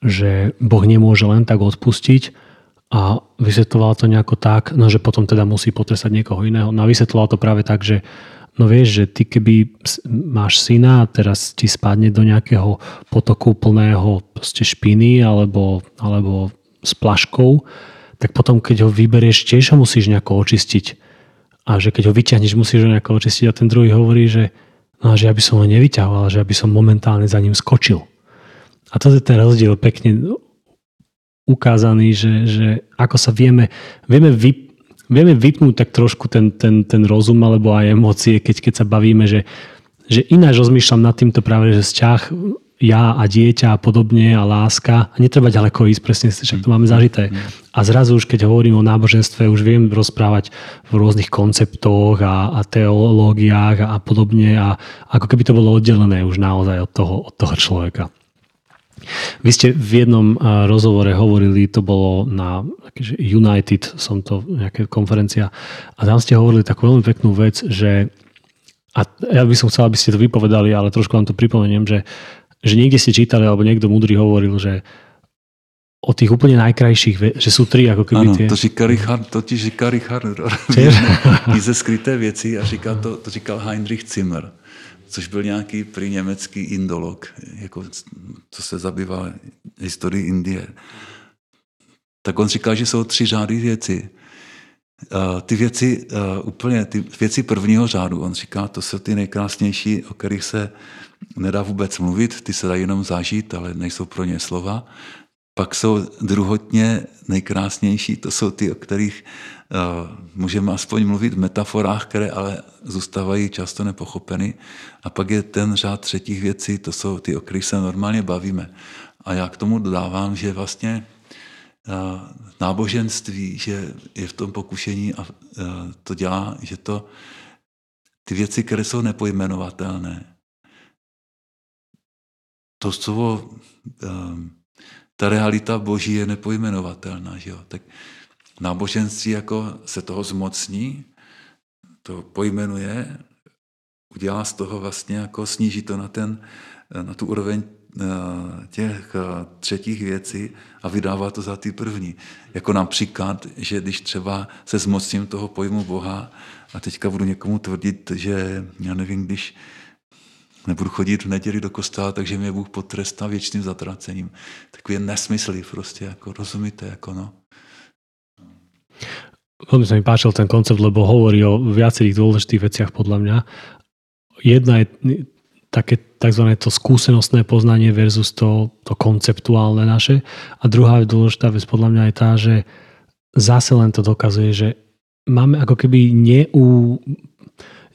A: že Boh nemôže len tak odpustiť a vysvetloval to nejako tak, no že potom teda musí potrestať niekoho iného. No a vysvetloval to práve tak, že no vieš, že ty keby máš syna a teraz ti spadne do nejakého potoku plného špiny alebo, alebo s plaškou, tak potom keď ho vyberieš, tiež ho musíš nejako očistiť a že keď ho vyťahneš, musíš ho nejako očistiť a ten druhý hovorí, že, no, že ja by som ho nevyťahoval, že ja by som momentálne za ním skočil. A to je ten rozdiel pekne ukázaný, že, že ako sa vieme, vieme, vy, vieme vypnúť tak trošku ten, ten, ten rozum alebo aj emócie, keď, keď sa bavíme, že, že ináč rozmýšľam nad týmto práve, že vzťah ja a dieťa a podobne a láska a netreba ďaleko ísť, presne však to máme zažité. A zrazu už keď hovorím o náboženstve, už viem rozprávať v rôznych konceptoch a, a teológiách a, a podobne a ako keby to bolo oddelené už naozaj od toho, od toho človeka. Vy ste v jednom rozhovore hovorili, to bolo na United, som to nejaká konferencia, a tam ste hovorili takú veľmi peknú vec, že a ja by som chcel, aby ste to vypovedali, ale trošku vám to pripomeniem, že že niekde ste čítali, alebo niekto múdry hovoril, že o tých úplne najkrajších, že sú tri ako keby
B: ano,
A: tie...
B: to říká Richard, to ti říká Richard ze skryté věci a říká to, to říkal Heinrich Zimmer, což byl nějaký prý německý indolog, jako, co se zabývá historii Indie. Tak on říká, že jsou tři řády věci. Uh, ty věci, uh, úplně ty věci prvního řádu, on říká, to jsou ty nejkrásnější, o kterých se nedá vůbec mluvit, ty se dají jenom zažít, ale nejsou pro ně slova. Pak jsou druhotně nejkrásnější, to jsou ty, o kterých můžeme aspoň mluvit v metaforách, které ale zůstávají často nepochopeny. A pak je ten řád třetích věcí, to jsou ty, o kterých se normálně bavíme. A já k tomu dodávám, že vlastně uh, náboženství, že je v tom pokušení a uh, to dělá, že to ty věci, které jsou nepojmenovatelné, to slovo, ta realita boží je nepojmenovatelná. Že jo? Tak náboženství jako se toho zmocní, to pojmenuje, udělá z toho vlastně jako sníží to na, ten, na tu úroveň eh, těch eh, třetích věcí a vydává to za ty první. Jako například, že když třeba se zmocním toho pojmu Boha a teďka budu někomu tvrdit, že já nevím, když nebudu chodit v neděli do kostela, takže mě Bůh potrestá věčným zatracením. Takový nesmysly prostě, jako rozumíte, jako no.
A: Veľmi sa mi páčil ten koncept, lebo hovorí o viacerých dôležitých veciach podľa mňa. Jedna je také tzv. to skúsenostné poznanie versus to, to konceptuálne naše. A druhá dôležitá vec podľa mňa je tá, že zase len to dokazuje, že máme ako keby neu,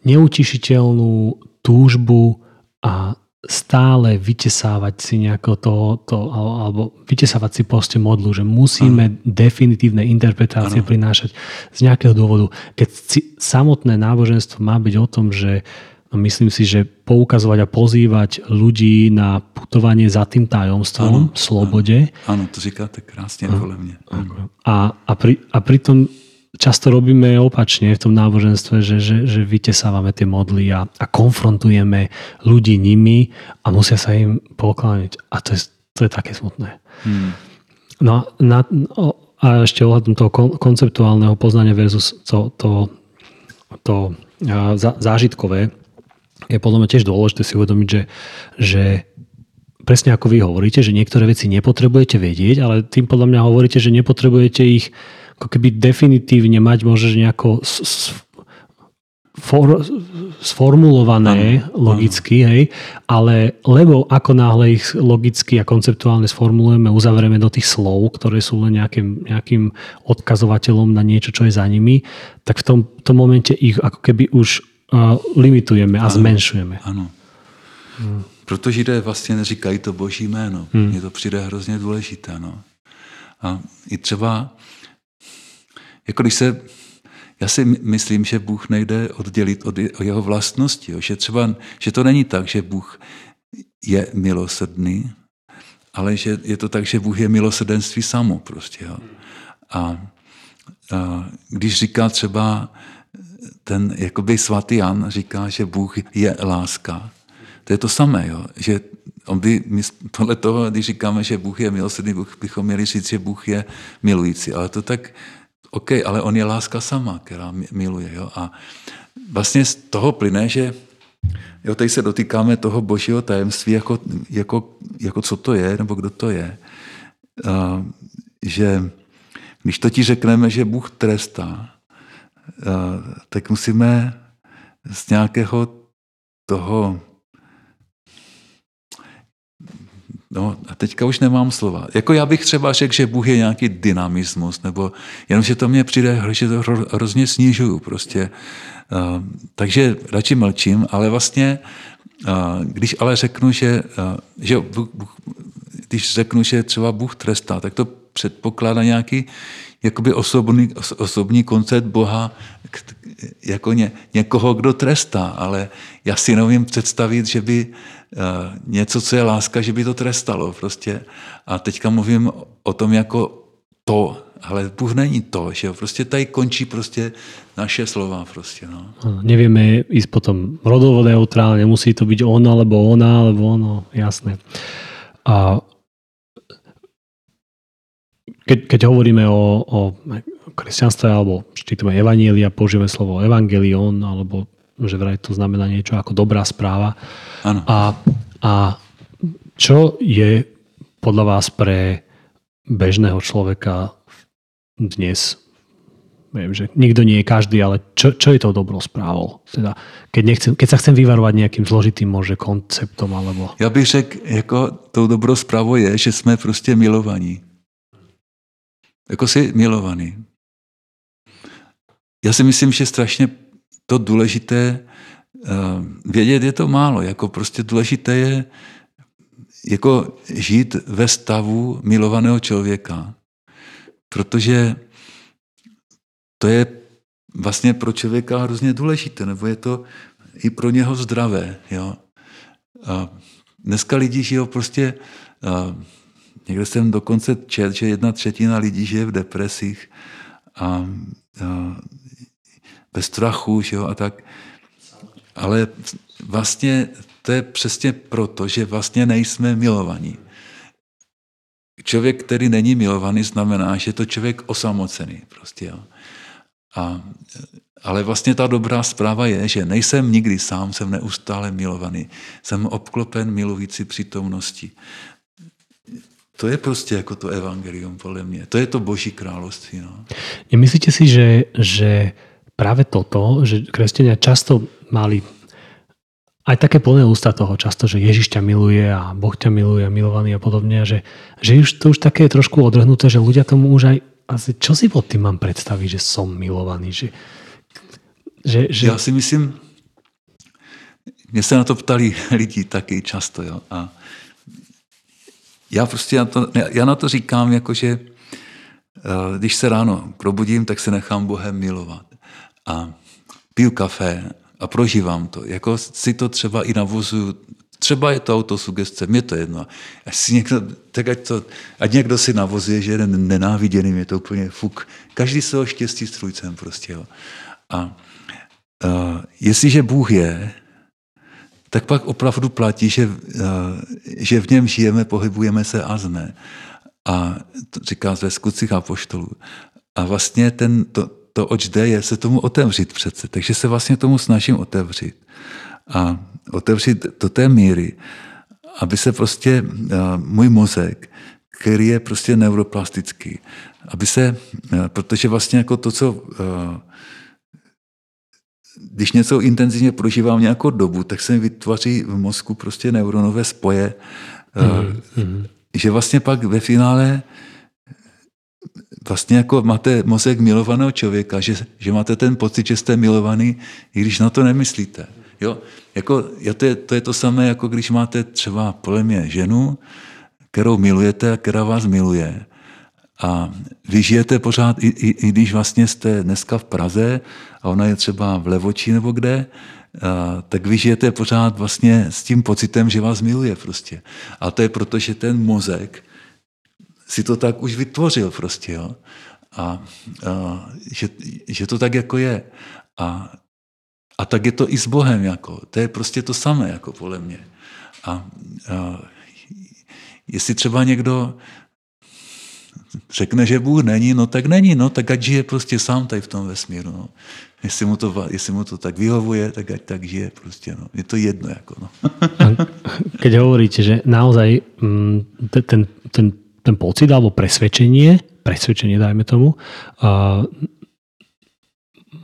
A: neutišiteľnú túžbu a stále vytesávať si nejako to, to alebo vytesávať si proste modlu, že musíme ano. definitívne interpretácie ano. prinášať z nejakého dôvodu. Keď si, samotné náboženstvo má byť o tom, že no myslím si, že poukazovať a pozývať ľudí na putovanie za tým tajomstvom, ano, slobode.
B: Áno, to říkáte krásne podľa mňa.
A: A, a, pri, a pritom často robíme opačne v tom náboženstve, že, že, že vytesávame tie modly a, a konfrontujeme ľudí nimi a musia sa im pokláňať. A to je, to je také smutné. Hmm. No na, a ešte ohľadom toho konceptuálneho poznania versus to, to, to zážitkové je podľa mňa tiež dôležité si uvedomiť, že, že presne ako vy hovoríte, že niektoré veci nepotrebujete vedieť, ale tým podľa mňa hovoríte, že nepotrebujete ich ako keby definitívne mať možno nejako for, sformulované ano, logicky, ano. hej, ale lebo ako náhle ich logicky a konceptuálne sformulujeme, uzavrieme do tých slov, ktoré sú len nejakým, nejakým odkazovateľom na niečo, čo je za nimi, tak v tom, tom momente ich ako keby už uh, limitujeme a ano, zmenšujeme.
B: Ano. Hmm. Proto Židé vlastně neříkají to boží jméno. Hmm. Mně to přijde hrozně důležité. No. A i třeba jako když se, já si myslím, že Bůh nejde oddělit od jeho vlastnosti. Jo. Že, třeba, že to není tak, že Bůh je milosrdný, ale že je to tak, že Bůh je milosrdenství samo prostě. Jo. A, a když říká třeba ten jakoby svatý Jan, říká, že Bůh je láska, to je to samé, jo. že on by, my podle toho, když říkáme, že Bůh je milosrdný, bychom měli říct, že Bůh je milující, ale to tak OK, ale on je láska sama, která miluje. Jo? A vlastně z toho plyne, že jo, tady se dotýkáme toho božího tajemství, jako, jako, jako co to je, nebo kdo to je. A, že když to ti řekneme, že Bůh trestá, tak musíme z nějakého toho No a teďka už nemám slova. Jako já bych třeba řekl, že Bůh je nějaký dynamismus, nebo jenom, že to mě přijde, že to hrozně snižuju prostě. Uh, takže radši mlčím, ale vlastně, uh, když ale řeknu, že, uh, že Bůh, když řeknu, že třeba Bůh trestá, tak to předpokládá nějaký jakoby osobní, osobní koncept Boha jako ně, někoho, kdo trestá, ale já si nevím představit, že by uh, něco, co je láska, že by to trestalo prostě. A teďka mluvím o tom jako to, ale Bůh není to, že jo? Prostě tady končí prostě naše slova prostě, no.
A: Nevieme ísť potom rodovo neutrálne, musí to byť on alebo ona, alebo ono, jasné. A keď, keď hovoríme o, o kresťanstve alebo čítame evanielia, použijeme slovo evangelion alebo že vraj to znamená niečo ako dobrá správa.
B: Ano.
A: A, a čo je podľa vás pre bežného človeka dnes viem, že nikto nie je každý, ale čo, čo je to dobrou správou? Teda, keď, nechcem, keď sa chcem vyvarovať nejakým zložitým môže konceptom, alebo...
B: Ja bych řekl, jako tou dobrou zprávou je, že jsme prostě milovaní. Jako jsi milovaný. Já si myslím, že strašně to důležité, eh, vědět je to málo, jako prostě důležité je jako žít ve stavu milovaného člověka. Protože to je vlastně pro člověka hrozně důležité, nebo je to i pro něho zdravé. Jo? A dneska lidi žijou prostě a Někde jsem dokonce čet, že jedna třetina lidí žije v depresích a, a bez strachu že jo, a tak. Ale vlastně to je přesně proto, že vlastně nejsme milovaní. Člověk, který není milovaný, znamená, že je to člověk osamocený. Prostě, jo. A, ale vlastně ta dobrá zpráva je, že nejsem nikdy sám, jsem neustále milovaný. Jsem obklopen milující přítomností. To je prostě jako to evangelium, podle mě. To je to boží království. No.
A: Nemyslíte si, že, že práve toto, že kresťania často mali aj také plné ústa toho často, že Ježiš ťa miluje a Boh ťa miluje, milovaný a podobne, že, že už to už také je trošku odrhnuté, že ľudia tomu už aj asi, čo si pod tým mám predstaviť, že som milovaný, že,
B: že, že... Já si myslím, mě se na to ptali lidi taky často. Jo. A já prostě na to, já na to říkám, jako že eh, když se ráno probudím, tak se nechám Bohem milovat. A piju kafe a prožívám to. Jako si to třeba i navozuju Třeba je to autosugestce, mě to jedno. Až si někdo, tak ať, to, ať někdo si navozuje, že je nenáviděný, je to úplně fuk. Každý se ho štěstí strůjcem prostě. Jo. A, a jestliže Bůh je, tak pak opravdu platí, že, a, že v něm žijeme, pohybujeme se a zne. A to říká ve skutcích apoštolů. A vlastně ten, to, to, oč jde, je se tomu otevřít přece. Takže se vlastně tomu snažím otevřít a otevřít do té míry, aby se prostě můj mozek, který je prostě neuroplastický, aby se, protože vlastně jako to, co když něco intenzivně prožívám nějakou dobu, tak se mi vytvoří v mozku prostě neuronové spoje, mm-hmm. že vlastně pak ve finále vlastně jako máte mozek milovaného člověka, že, že máte ten pocit, že jste milovaný, i když na to nemyslíte. Jo? Jako, to, je, to je to samé, jako když máte třeba podle mě ženu, kterou milujete a která vás miluje. A vy žijete pořád, i, i, i když vlastně jste dneska v Praze a ona je třeba v Levoči nebo kde, a, tak vy žijete pořád vlastně s tím pocitem, že vás miluje prostě. A to je proto, že ten mozek si to tak už vytvořil prostě. Jo? A, a že, že to tak jako je. A a tak je to i s Bohem. Jako. To je prostě to samé, jako podle mě. A, a jestli třeba někdo řekne, že Bůh není, no tak není, no tak ať žije prostě sám tady v tom vesmíru. No. Jestli, mu to, jestli mu to tak vyhovuje, tak ať tak žije prostě. No. Je to jedno. Jako, no.
A: Keď hovoríte, že naozaj mm, ten, ten, ten pocit alebo presvedčenie, presvedčenie dajme tomu,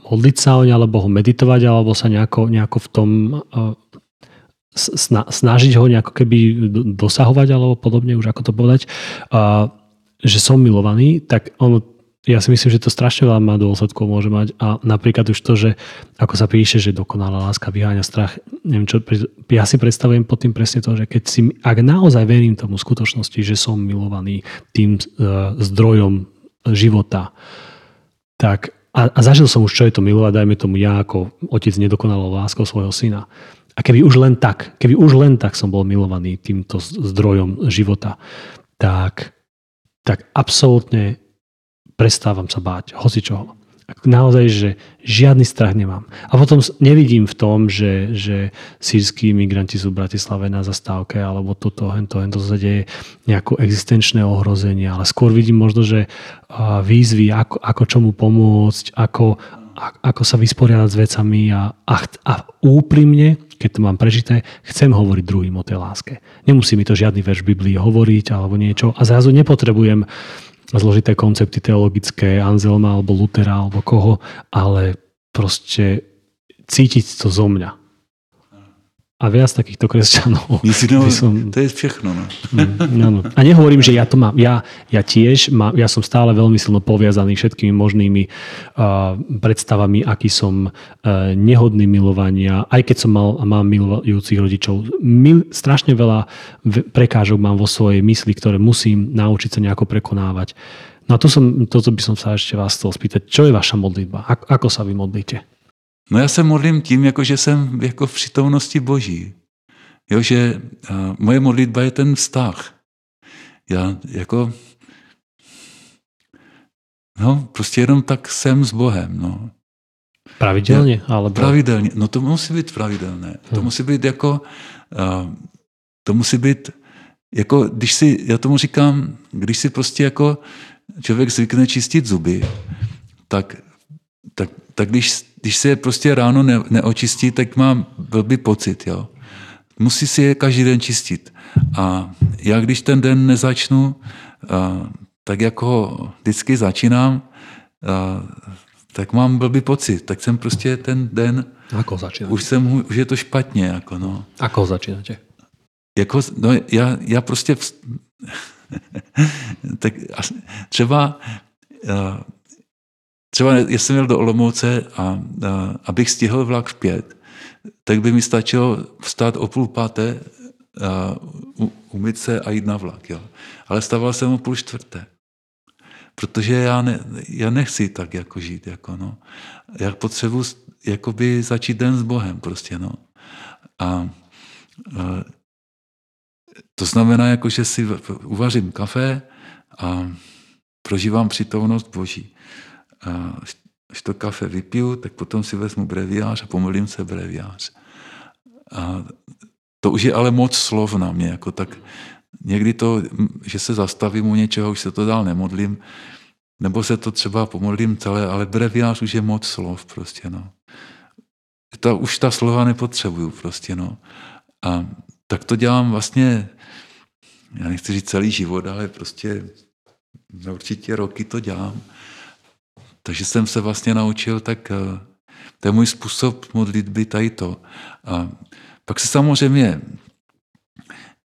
A: modliť sa oň, alebo ho meditovať, alebo sa nejako, nejako v tom snažiť ho nejako keby dosahovať, alebo podobne, už ako to povedať, že som milovaný, tak ono ja si myslím, že to strašne veľa má dôsledkov môže mať a napríklad už to, že ako sa píše, že dokonalá láska vyháňa strach, neviem čo, ja si predstavujem pod tým presne to, že keď si, ak naozaj verím tomu skutočnosti, že som milovaný tým uh, zdrojom života, tak a, a zažil som už, čo je to milovať, dajme tomu ja ako otec nedokonalou láskou svojho syna. A keby už len tak, keby už len tak som bol milovaný týmto zdrojom života, tak, tak absolútne prestávam sa báť hocičoho naozaj, že žiadny strach nemám. A potom nevidím v tom, že, že sírsky migranti sú v Bratislave na zastávke, alebo toto, hento, hento sa deje nejaké existenčné ohrozenie, ale skôr vidím možno, že výzvy, ako, ako čomu pomôcť, ako, ako sa vysporiadať s vecami a, a, a úprimne, keď to mám prežité, chcem hovoriť druhým o tej láske. Nemusí mi to žiadny verš Biblii hovoriť alebo niečo a zrazu nepotrebujem zložité koncepty teologické Anzelma alebo Lutera alebo koho, ale proste cítiť to zo mňa a viac takýchto kresťanov.
B: No, som... To je všechno. No.
A: Mm, áno. A nehovorím, že ja to mám. Ja, ja tiež, mám, ja som stále veľmi silno poviazaný všetkými možnými uh, predstavami, aký som uh, nehodný milovania. Aj keď som mal, mám milujúcich rodičov. Mil, strašne veľa prekážok mám vo svojej mysli, ktoré musím naučiť sa nejako prekonávať. No a to som, toto by som sa ešte vás chcel spýtať. Čo je vaša modlitba? Ako, ako sa vy modlíte?
B: No já se modlím tím, jako že jsem jako v přítomnosti Boží. Jo, že moje modlitba je ten vztah. Já jako no, prostě jenom tak jsem s Bohem. No.
A: Pravidelně? Ale
B: Pravidelně. No to musí být pravidelné. To hmm. musí být jako to musí být jako, když si, já tomu říkám, když si prostě jako člověk zvykne čistit zuby, tak, tak, tak když když se je prostě ráno ne, neočistí, tak mám blbý pocit. Jo. Musí si je každý den čistit. A já když ten den nezačnu, a, tak jako vždycky začínám, a, tak mám blbý pocit. Tak jsem prostě ten den...
A: Ako začínáte?
B: Už, jsem, už je to špatně. Jako no.
A: Ako začínáte?
B: Jako, no, já, já prostě... Tak třeba Třeba jsem měl do Olomouce a, a abych stihl vlak v pět, tak by mi stačilo vstát o půl páté, a umyt se a jít na vlak. Jo. Ale stával jsem o půl čtvrté. Protože já, ne, já nechci tak jako žít. Jako no. Já potřebuji začít den s Bohem. Prostě, no. a, a to znamená, jako, že si uvařím kafe a prožívám přítomnost Boží. A když to kafe vypiju, tak potom si vezmu breviář a pomolím se breviář. A to už je ale moc slov na mě, jako tak někdy to, že se zastavím u něčeho, už se to dál nemodlím, nebo se to třeba pomodlím celé, ale breviář už je moc slov prostě, no. Ta, už ta slova nepotřebuju prostě, no. A tak to dělám vlastně, já nechci říct celý život, ale prostě určitě roky to dělám. Takže jsem se vlastně naučil, tak eh, to je můj způsob modlitby tady to. A pak se samozřejmě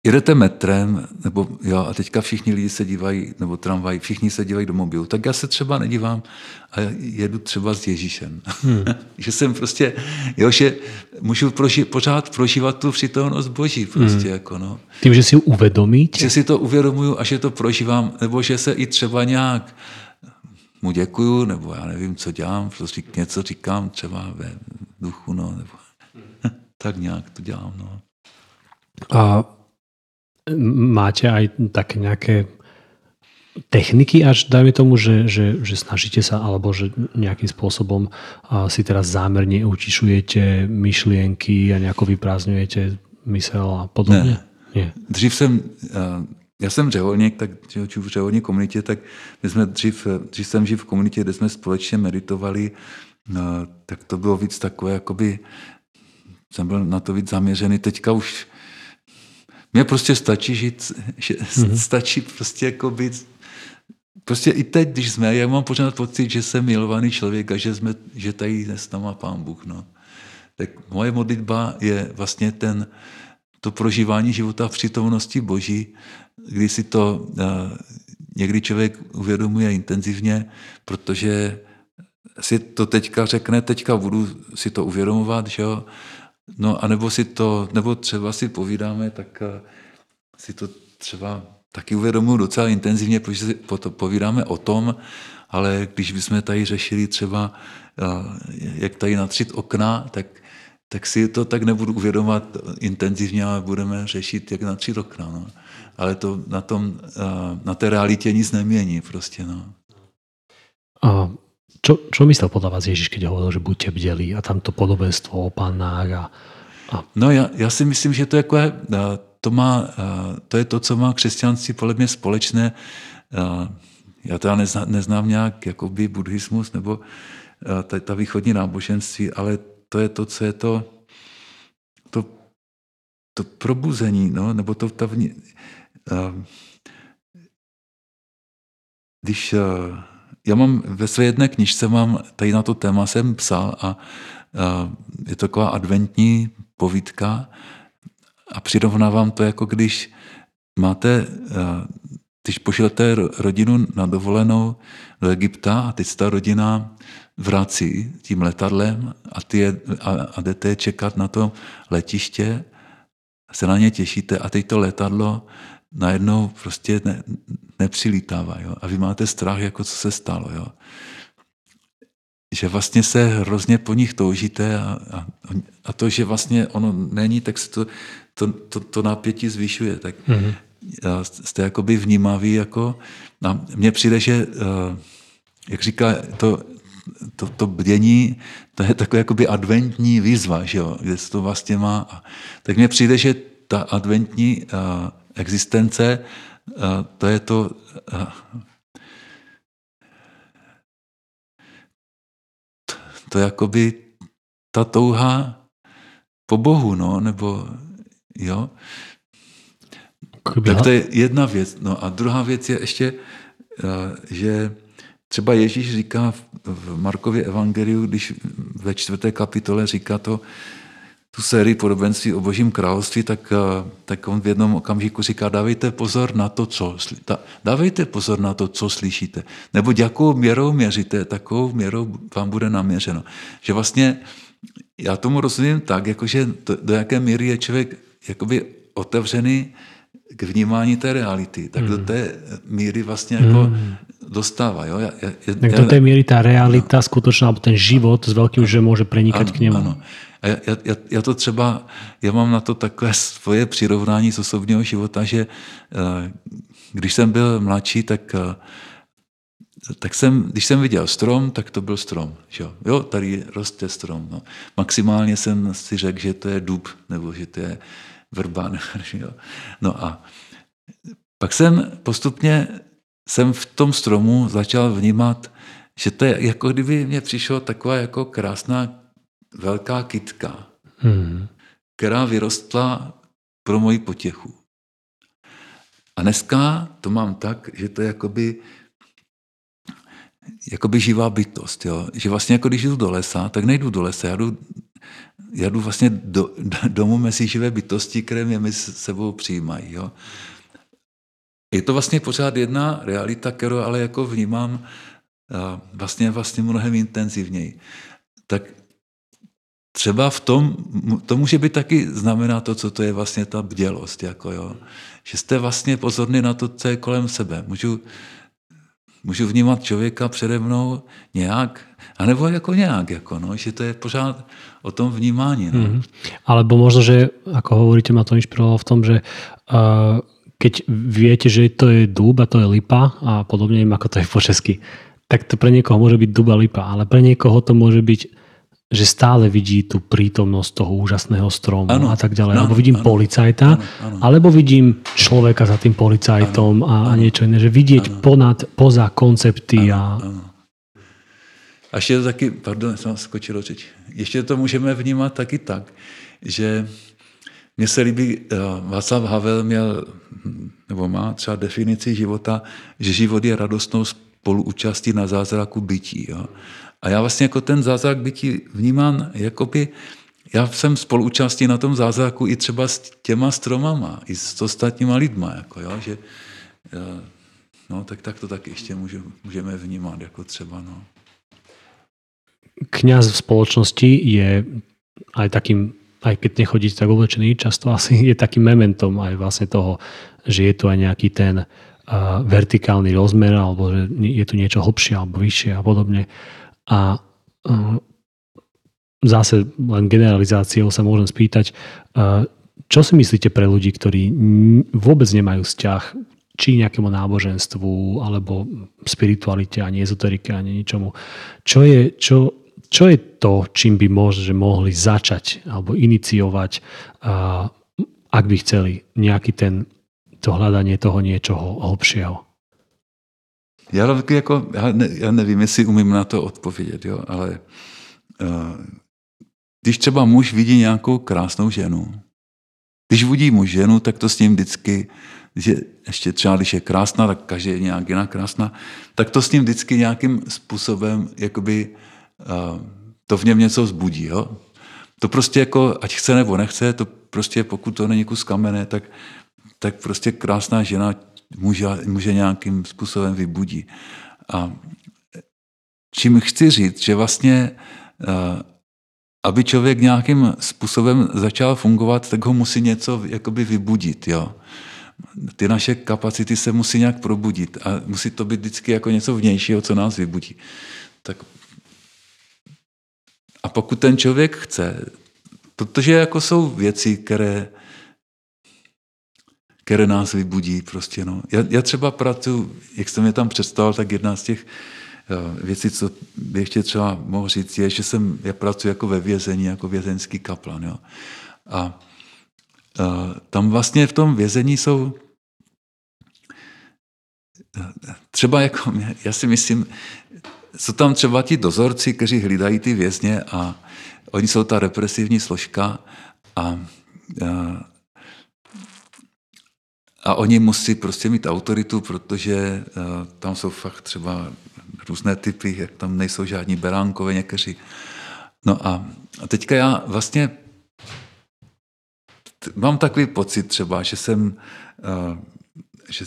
B: jedete metrem, nebo jo, a teďka všichni lidi se dívají, nebo tramvaj, všichni se dívají do mobilu, tak já se třeba nedívám a jedu třeba s Ježíšem. Hmm. že jsem prostě, jo, že můžu proži, pořád prožívat tu přítomnost Boží prostě, hmm. jako no.
C: Tím, že si uvědomíte?
B: Že si to uvědomuju a že to prožívám, nebo že se i třeba nějak mu děkuju, nebo já nevím, co dělám, prostě něco říkám třeba ve duchu, no, nebo tak nějak to dělám, no.
C: A máte aj také nejaké techniky až dajme tomu, že, že, že snažíte sa alebo že nejakým spôsobom si teraz zámerne utišujete myšlienky a nejako vyprázdňujete mysel a podobně? Ne.
B: Nie. Dřív jsem, já jsem řeholník, tak v řeholní komunitě, tak my jsme dřív, dřív jsem žil v komunitě, kde jsme společně meditovali, tak to bylo víc takové, jakoby, jsem byl na to víc zaměřený. Teďka už mně prostě stačí žít, že mm-hmm. stačí prostě jako být, prostě i teď, když jsme, já mám pořád pocit, že jsem milovaný člověk a že, jsme, že tady s náma pán Bůh, no. Tak moje modlitba je vlastně ten, to prožívání života v přítomnosti Boží, kdy si to uh, někdy člověk uvědomuje intenzivně, protože si to teďka řekne, teďka budu si to uvědomovat, že jo, No a nebo si to, nebo třeba si povídáme, tak eh, si to třeba taky uvědomuji docela intenzivně, protože si povídáme o tom, ale když bychom tady řešili třeba, eh, jak tady natřít okna, tak, tak si to tak nebudu uvědomovat intenzivně, ale budeme řešit, jak natřít okna. No. Ale to na, tom, na té realitě nic nemění prostě. No.
C: A čo, čo myslel podľa vás Ježíš, keď hovoril, že buďte bdělí a tam to podobenstvo o pánách a,
B: a... No já, já si myslím, že to, jako je, to, má, to je to, co má křesťanství podle mě společné. Já teda neznám, neznám nějak jakoby buddhismus nebo ta, ta východní náboženství, ale to je to, co je to, to, to probuzení, no, nebo to ta když já mám ve své jedné knižce, mám tady na to téma jsem psal a, a je to taková adventní povídka a přirovnávám to jako když máte, když pošlete rodinu na dovolenou do Egypta a teď ta rodina vrací tím letadlem a, ty je, a, a jdete je čekat na to letiště, se na ně těšíte a teď to letadlo najednou prostě ne, nepřilítává. Jo? A vy máte strach, jako co se stalo. Jo? Že vlastně se hrozně po nich toužíte a, a, a to, že vlastně ono není, tak se to, to, to, to napětí zvyšuje. Tak mm-hmm. jste jakoby vnímavý. Jako, a mně přijde, že jak říká, to, to, to bdění, to je takové jakoby adventní výzva, že jo, kde se to vlastně má. Tak mně přijde, že ta adventní existence to je to, to je jakoby ta touha po Bohu, no, nebo jo. Tak to je jedna věc. No a druhá věc je ještě, že třeba Ježíš říká v Markově evangeliu, když ve čtvrté kapitole říká to, tu sérii podobenství o božím království, tak, eh, tak on v jednom okamžiku říká, dávejte pozor na to, co, dávejte pozor na to, co slyšíte. Nebo jakou měrou měříte, takovou měrou vám bude naměřeno. Že vlastně já tomu rozumím tak, jakože to, do jaké míry je člověk jakoby otevřený k vnímání té reality, tak hmm. do té míry vlastně jako hmm. dostává. Jo? Ja, ja, ja,
A: tak do té míry ta realita no. skutečná, alebo ten život s velkým že může prenikat ano, k němu. Ano.
B: A já, já, já to třeba, já mám na to takové svoje přirovnání z osobního života, že eh, když jsem byl mladší, tak eh, tak jsem, když jsem viděl strom, tak to byl strom. Že jo? jo, tady roste strom. No. Maximálně jsem si řekl, že to je dub, nebo že to je vrba. Jo? No a pak jsem postupně jsem v tom stromu začal vnímat, že to je jako kdyby mě přišla taková jako krásná velká kytka, hmm. která vyrostla pro moji potěchu. A dneska to mám tak, že to je jakoby, jakoby živá bytost. Jo? Že vlastně jako když jdu do lesa, tak nejdu do lesa, já jdu, já jdu vlastně do, domů mezi živé bytosti, které mě mezi sebou přijímají. Jo? Je to vlastně pořád jedna realita, kterou ale jako vnímám vlastně, vlastně mnohem intenzivněji. Tak třeba v tom, to může být taky znamená to, co to je vlastně ta bdělost, jako jo. Že jste vlastně pozorní na to, co je kolem sebe. Můžu, můžu vnímat člověka přede mnou nějak, anebo jako nějak, jako no, že to je pořád o tom vnímání. No. Mm.
A: Alebo možno, že, ako hovoríte, ma to inšpirovalo v tom, že uh, keď viete, že to je dúb a to je lipa a podobne, ako to je po česky, tak to pre niekoho môže byť dúb a lipa, ale pre niekoho to môže byť že stále vidí tú prítomnosť toho úžasného stromu ano, a tak ďalej. Ano, alebo vidím ano, policajta, ano, ano. alebo vidím človeka za tým policajtom ano, a, ano, a niečo iné. Že vidieť ano. ponad, poza koncepty. Ano, a... Ano.
B: A ještě to taky, pardon, jsem skočil řeč. Ještě to můžeme vnímat taky tak, že mně se líbí, uh, Václav Havel měl, nebo má třeba definici života, že život je radostnou spoluúčastí na zázraku bytí. Jo. A já vlastně jako ten zázrak bytí vnímám, jakoby, já jsem spoluúčastí na tom zázraku i třeba s těma stromama, i s ostatníma lidma, jako jo, že eh, no, tak, tak to tak ještě můžeme vnímat, jako třeba, no.
A: Kňaz v spoločnosti je aj takým, aj keď nechodí tak oblečený, často asi je takým mementom aj vlastne toho, že je tu aj nejaký ten uh, vertikálny rozmer, alebo že je tu niečo hlbšie alebo vyššie a podobne. A zase len generalizáciou sa môžem spýtať, čo si myslíte pre ľudí, ktorí vôbec nemajú vzťah či nejakému náboženstvu, alebo spiritualite, ani ezoterike, ani ničomu. Čo je, čo, čo je to, čím by možno, mohli začať alebo iniciovať, ak by chceli nejaký ten, to hľadanie toho niečoho hlbšieho?
B: Já, jako, já, ne, já nevím, jestli umím na to odpovědět, jo, ale uh, když třeba muž vidí nějakou krásnou ženu, když vidí muž ženu, tak to s ním vždycky, že ještě třeba když je krásná, tak každý je nějak jiná krásná, tak to s ním vždycky nějakým způsobem, jakoby, to v něm něco vzbudí. Jo? To prostě jako, ať chce nebo nechce, to prostě pokud to není kus kamene, tak, tak prostě krásná žena muže, muže nějakým způsobem vybudí. A čím chci říct, že vlastně, aby člověk nějakým způsobem začal fungovat, tak ho musí něco jakoby vybudit. Jo? Ty naše kapacity se musí nějak probudit a musí to být vždycky jako něco vnějšího, co nás vybudí. Tak a pokud ten člověk chce, protože jako jsou věci, které které nás vybudí. Prostě, no. já, já třeba pracuji, jak jste mě tam představil, tak jedna z těch uh, věcí, co bych ještě třeba mohl říct, je, že jsem, já pracuji jako ve vězení, jako vězeňský kaplan. Jo. A uh, tam vlastně v tom vězení jsou eh, třeba jako, já si myslím, jsou tam třeba ti dozorci, kteří hlídají ty vězně a oni jsou ta represivní složka a, a a oni musí prostě mít autoritu, protože uh, tam jsou fakt třeba různé typy, jak tam nejsou žádní beránkové někteří. No a, a teďka já vlastně mám takový pocit třeba, že jsem, uh, že,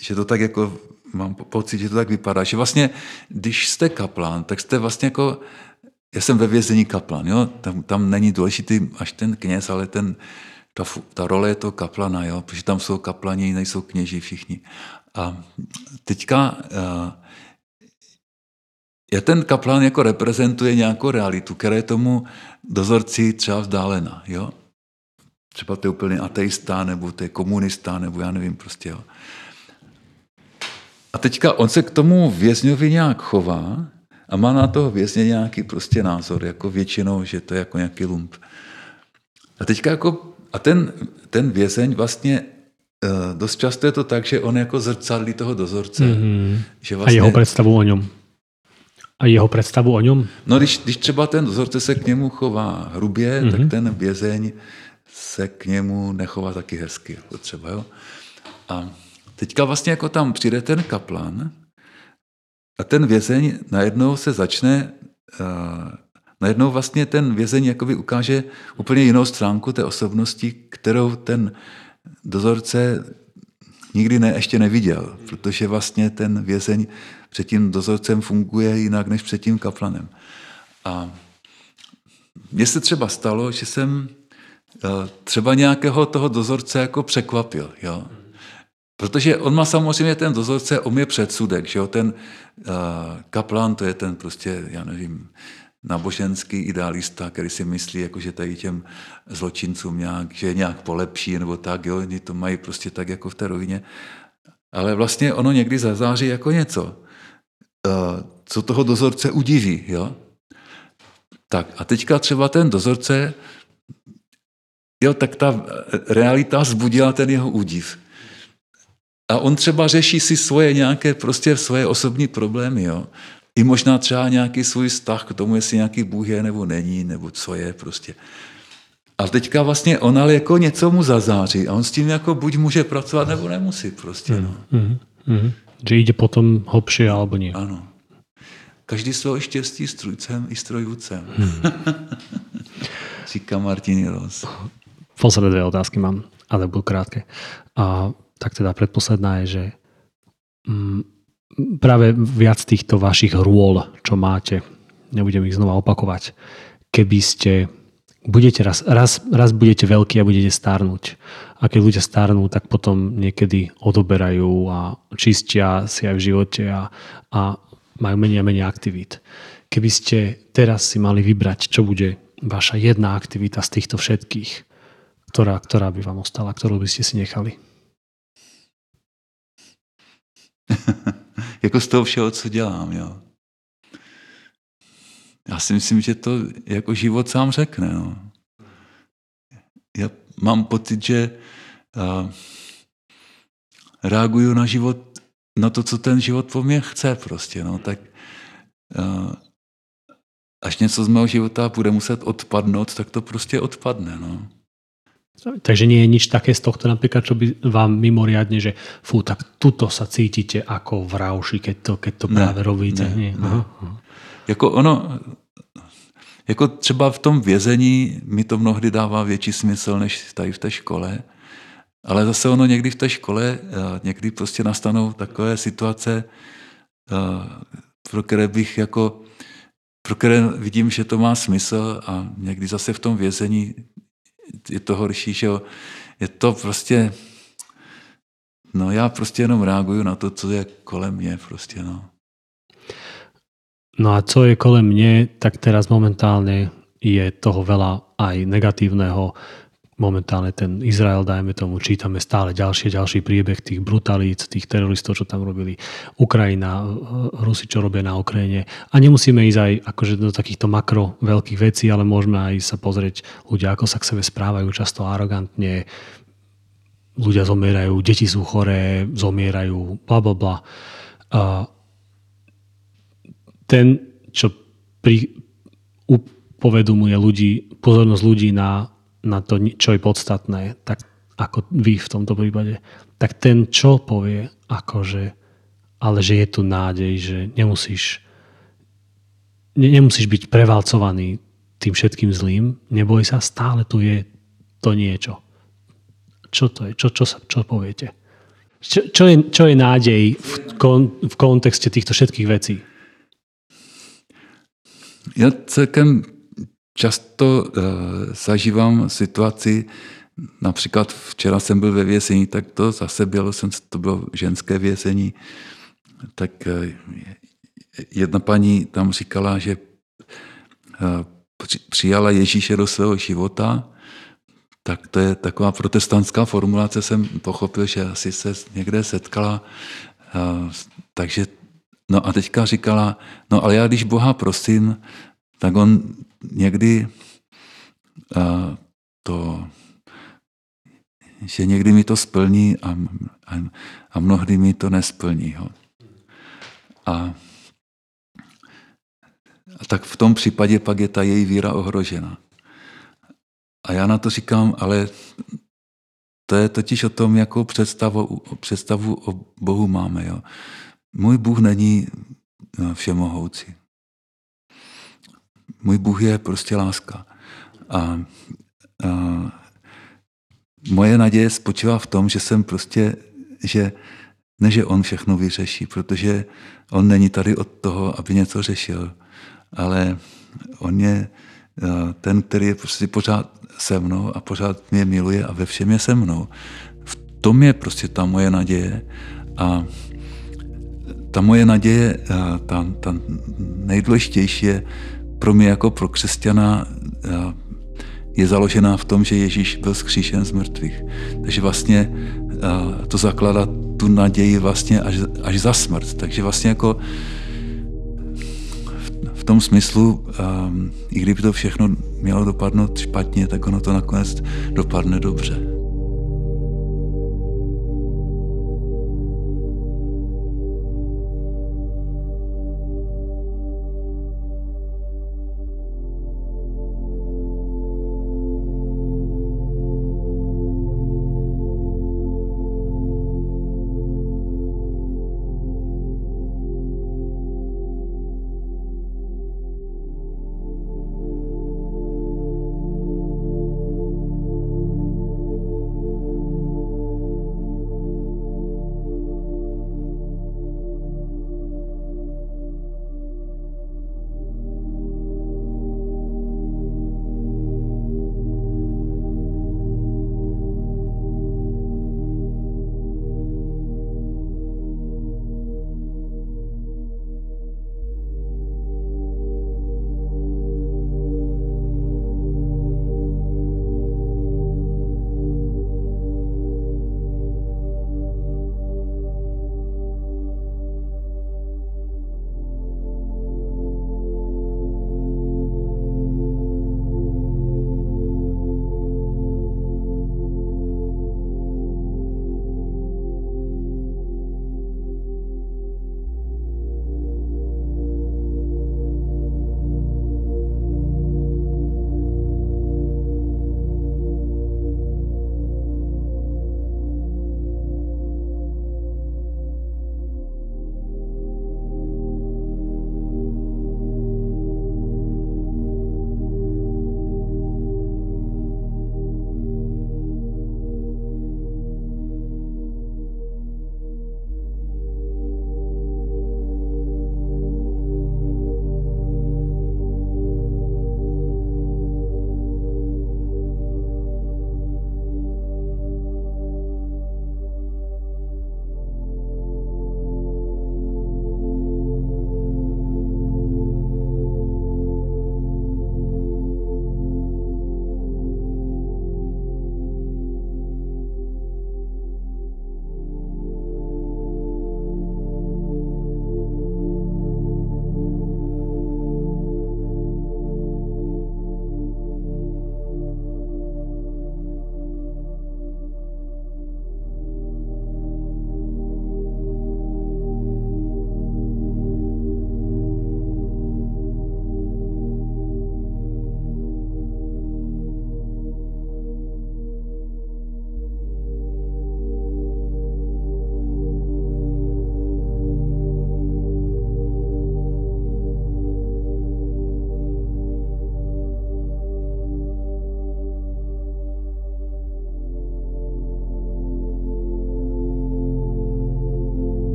B: že to tak jako, mám pocit, že to tak vypadá, že vlastně, když jste kaplán, tak jste vlastně jako já jsem ve vězení kaplan, jo? Tam, tam není důležitý až ten kněz, ale ten, ta, ta role je to kaplana, jo? protože tam jsou kaplani, nejsou kněži všichni. A teďka já ten kaplan jako reprezentuje nějakou realitu, která je tomu dozorci třeba vzdálena. Jo? Třeba to je úplně ateista, nebo to je komunista, nebo já nevím prostě. Jo. A teďka on se k tomu vězňovi nějak chová a má na toho vězně nějaký prostě názor, jako většinou, že to je jako nějaký lump. A teďka jako, a ten, ten vězeň vlastně eh, dost často je to tak, že on jako zrcadlí toho dozorce. Mm-hmm.
A: Že vlastně, a jeho představu o něm. A jeho představu o něm?
B: No, když, když třeba ten dozorce se k němu chová hrubě, mm-hmm. tak mhm. ten vězeň se k němu nechová taky hezky. Jako třeba, jo? A teďka vlastně jako tam přijde ten kaplan a ten vězeň najednou se začne, uh, najednou vlastně ten vězeň jakoby ukáže úplně jinou stránku té osobnosti, kterou ten dozorce nikdy ne, ještě neviděl, protože vlastně ten vězeň před tím dozorcem funguje jinak než před tím kaplanem. A mně se třeba stalo, že jsem eh, třeba nějakého toho dozorce jako překvapil. Jo? Protože on má samozřejmě ten dozorce, on je předsudek, že jo? ten uh, kaplan, to je ten prostě, já nevím, náboženský idealista, který si myslí, jako, že tady těm zločincům nějak, že je nějak polepší nebo tak, jo, oni to mají prostě tak jako v té rovině. Ale vlastně ono někdy zazáří jako něco, eh, co toho dozorce udiví. Jo? Tak a teďka třeba ten dozorce, jo, tak ta realita zbudila ten jeho údiv. A on třeba řeší si svoje nějaké prostě svoje osobní problémy. Jo? I možná třeba nějaký svůj vztah k tomu, jestli nějaký Bůh je nebo není, nebo co je prostě. A teďka vlastně on ale jako něco mu zazáří a on s tím jako buď může pracovat, nebo nemusí prostě. No. Mm,
A: mm, mm. Že jde potom hlbšie, alebo nie.
B: Ano. Každý svého štěstí strujcem i strojvůdcem. Mm. Říká Martin Ros.
A: Posledné dvě otázky mám, ale budou krátké. A tak teda predposledná je, že mm, práve viac týchto vašich rôl, čo máte, nebudem ich znova opakovať, keby ste budete raz, raz, raz budete veľkí a budete starnúť. A keď ľudia starnú, tak potom niekedy odoberajú a čistia si aj v živote a, a majú menej a menej aktivít. Keby ste teraz si mali vybrať, čo bude vaša jedna aktivita z týchto všetkých, ktorá, ktorá by vám ostala, ktorú by ste si nechali?
B: jako z toho všeho, co dělám. Jo. Já si myslím, že to jako život sám řekne. No. Já mám pocit, že uh, reaguju na život, na to, co ten život po mně chce prostě. No. Tak uh, až něco z mého života bude muset odpadnout, tak to prostě odpadne. No.
A: Takže nie je nič také z tohto napríklad, čo by vám mimoriadne, že fú, tak tuto sa cítite ako v rauši, keď to, keď to práve ne, robíte. Ne, nie. Ne.
B: Jako ono, jako třeba v tom vězení mi to mnohdy dává větší smysl, než tady v té škole. Ale zase ono někdy v té škole, eh, někdy prostě nastanou takové situace, eh, pro které bych jako, pro které vidím, že to má smysl a někdy zase v tom vězení je to horší, že jo. Je to prostě, no já prostě jenom reaguju na to, co je kolem mě prostě, no.
A: No a co je kolem mě, tak teraz momentálně je toho veľa aj negatívneho momentálne ten Izrael, dajme tomu, čítame stále ďalšie, ďalší príbeh tých brutalít, tých teroristov, čo tam robili, Ukrajina, Rusi, čo robia na Ukrajine. A nemusíme ísť aj akože do takýchto makro veľkých vecí, ale môžeme aj sa pozrieť ľudia, ako sa k sebe správajú často arogantne, ľudia zomierajú, deti sú choré, zomierajú, bla bla bla. A ten, čo pri, upovedomuje ľudí, pozornosť ľudí na na to, čo je podstatné, tak ako vy v tomto prípade, tak ten, čo povie, akože, ale že je tu nádej, že nemusíš, ne, nemusíš byť prevalcovaný tým všetkým zlým, neboj sa, stále tu je to niečo. Čo to je? Čo, čo, sa, čo poviete? Čo, čo, je, čo je nádej v, kon, v kontexte týchto všetkých vecí?
B: Já celkem často uh, zažívám situaci, například včera jsem byl ve vězení, tak to zase bylo, jsem, to bylo ženské vězení, tak uh, jedna paní tam říkala, že uh, přijala Ježíše do svého života, tak to je taková protestantská formulace, jsem pochopil, že asi se někde setkala. Takže, no a teďka říkala, no ale já když Boha prosím, tak on někdy to, že někdy mi to splní a, a, a mnohdy mi to nesplní. Jo. A, a tak v tom případě pak je ta její víra ohrožena. A já na to říkám, ale to je totiž o tom, jakou představu, představu o Bohu máme. Jo. Můj Bůh není no, všemohoucí. Můj Bůh je prostě láska. A, a moje naděje spočívá v tom, že jsem prostě, že ne, že on všechno vyřeší, protože on není tady od toho, aby něco řešil, ale on je ten, který je prostě pořád se mnou a pořád mě miluje a ve všem je se mnou. V tom je prostě ta moje naděje a ta moje naděje, ta, ta nejdůležitější je pro mě jako pro křesťana je založená v tom, že Ježíš byl zkříšen z mrtvých. Takže vlastně to zakládá tu naději vlastně až, až za smrt. Takže vlastně jako v tom smyslu, i kdyby to všechno mělo dopadnout špatně, tak ono to nakonec dopadne dobře.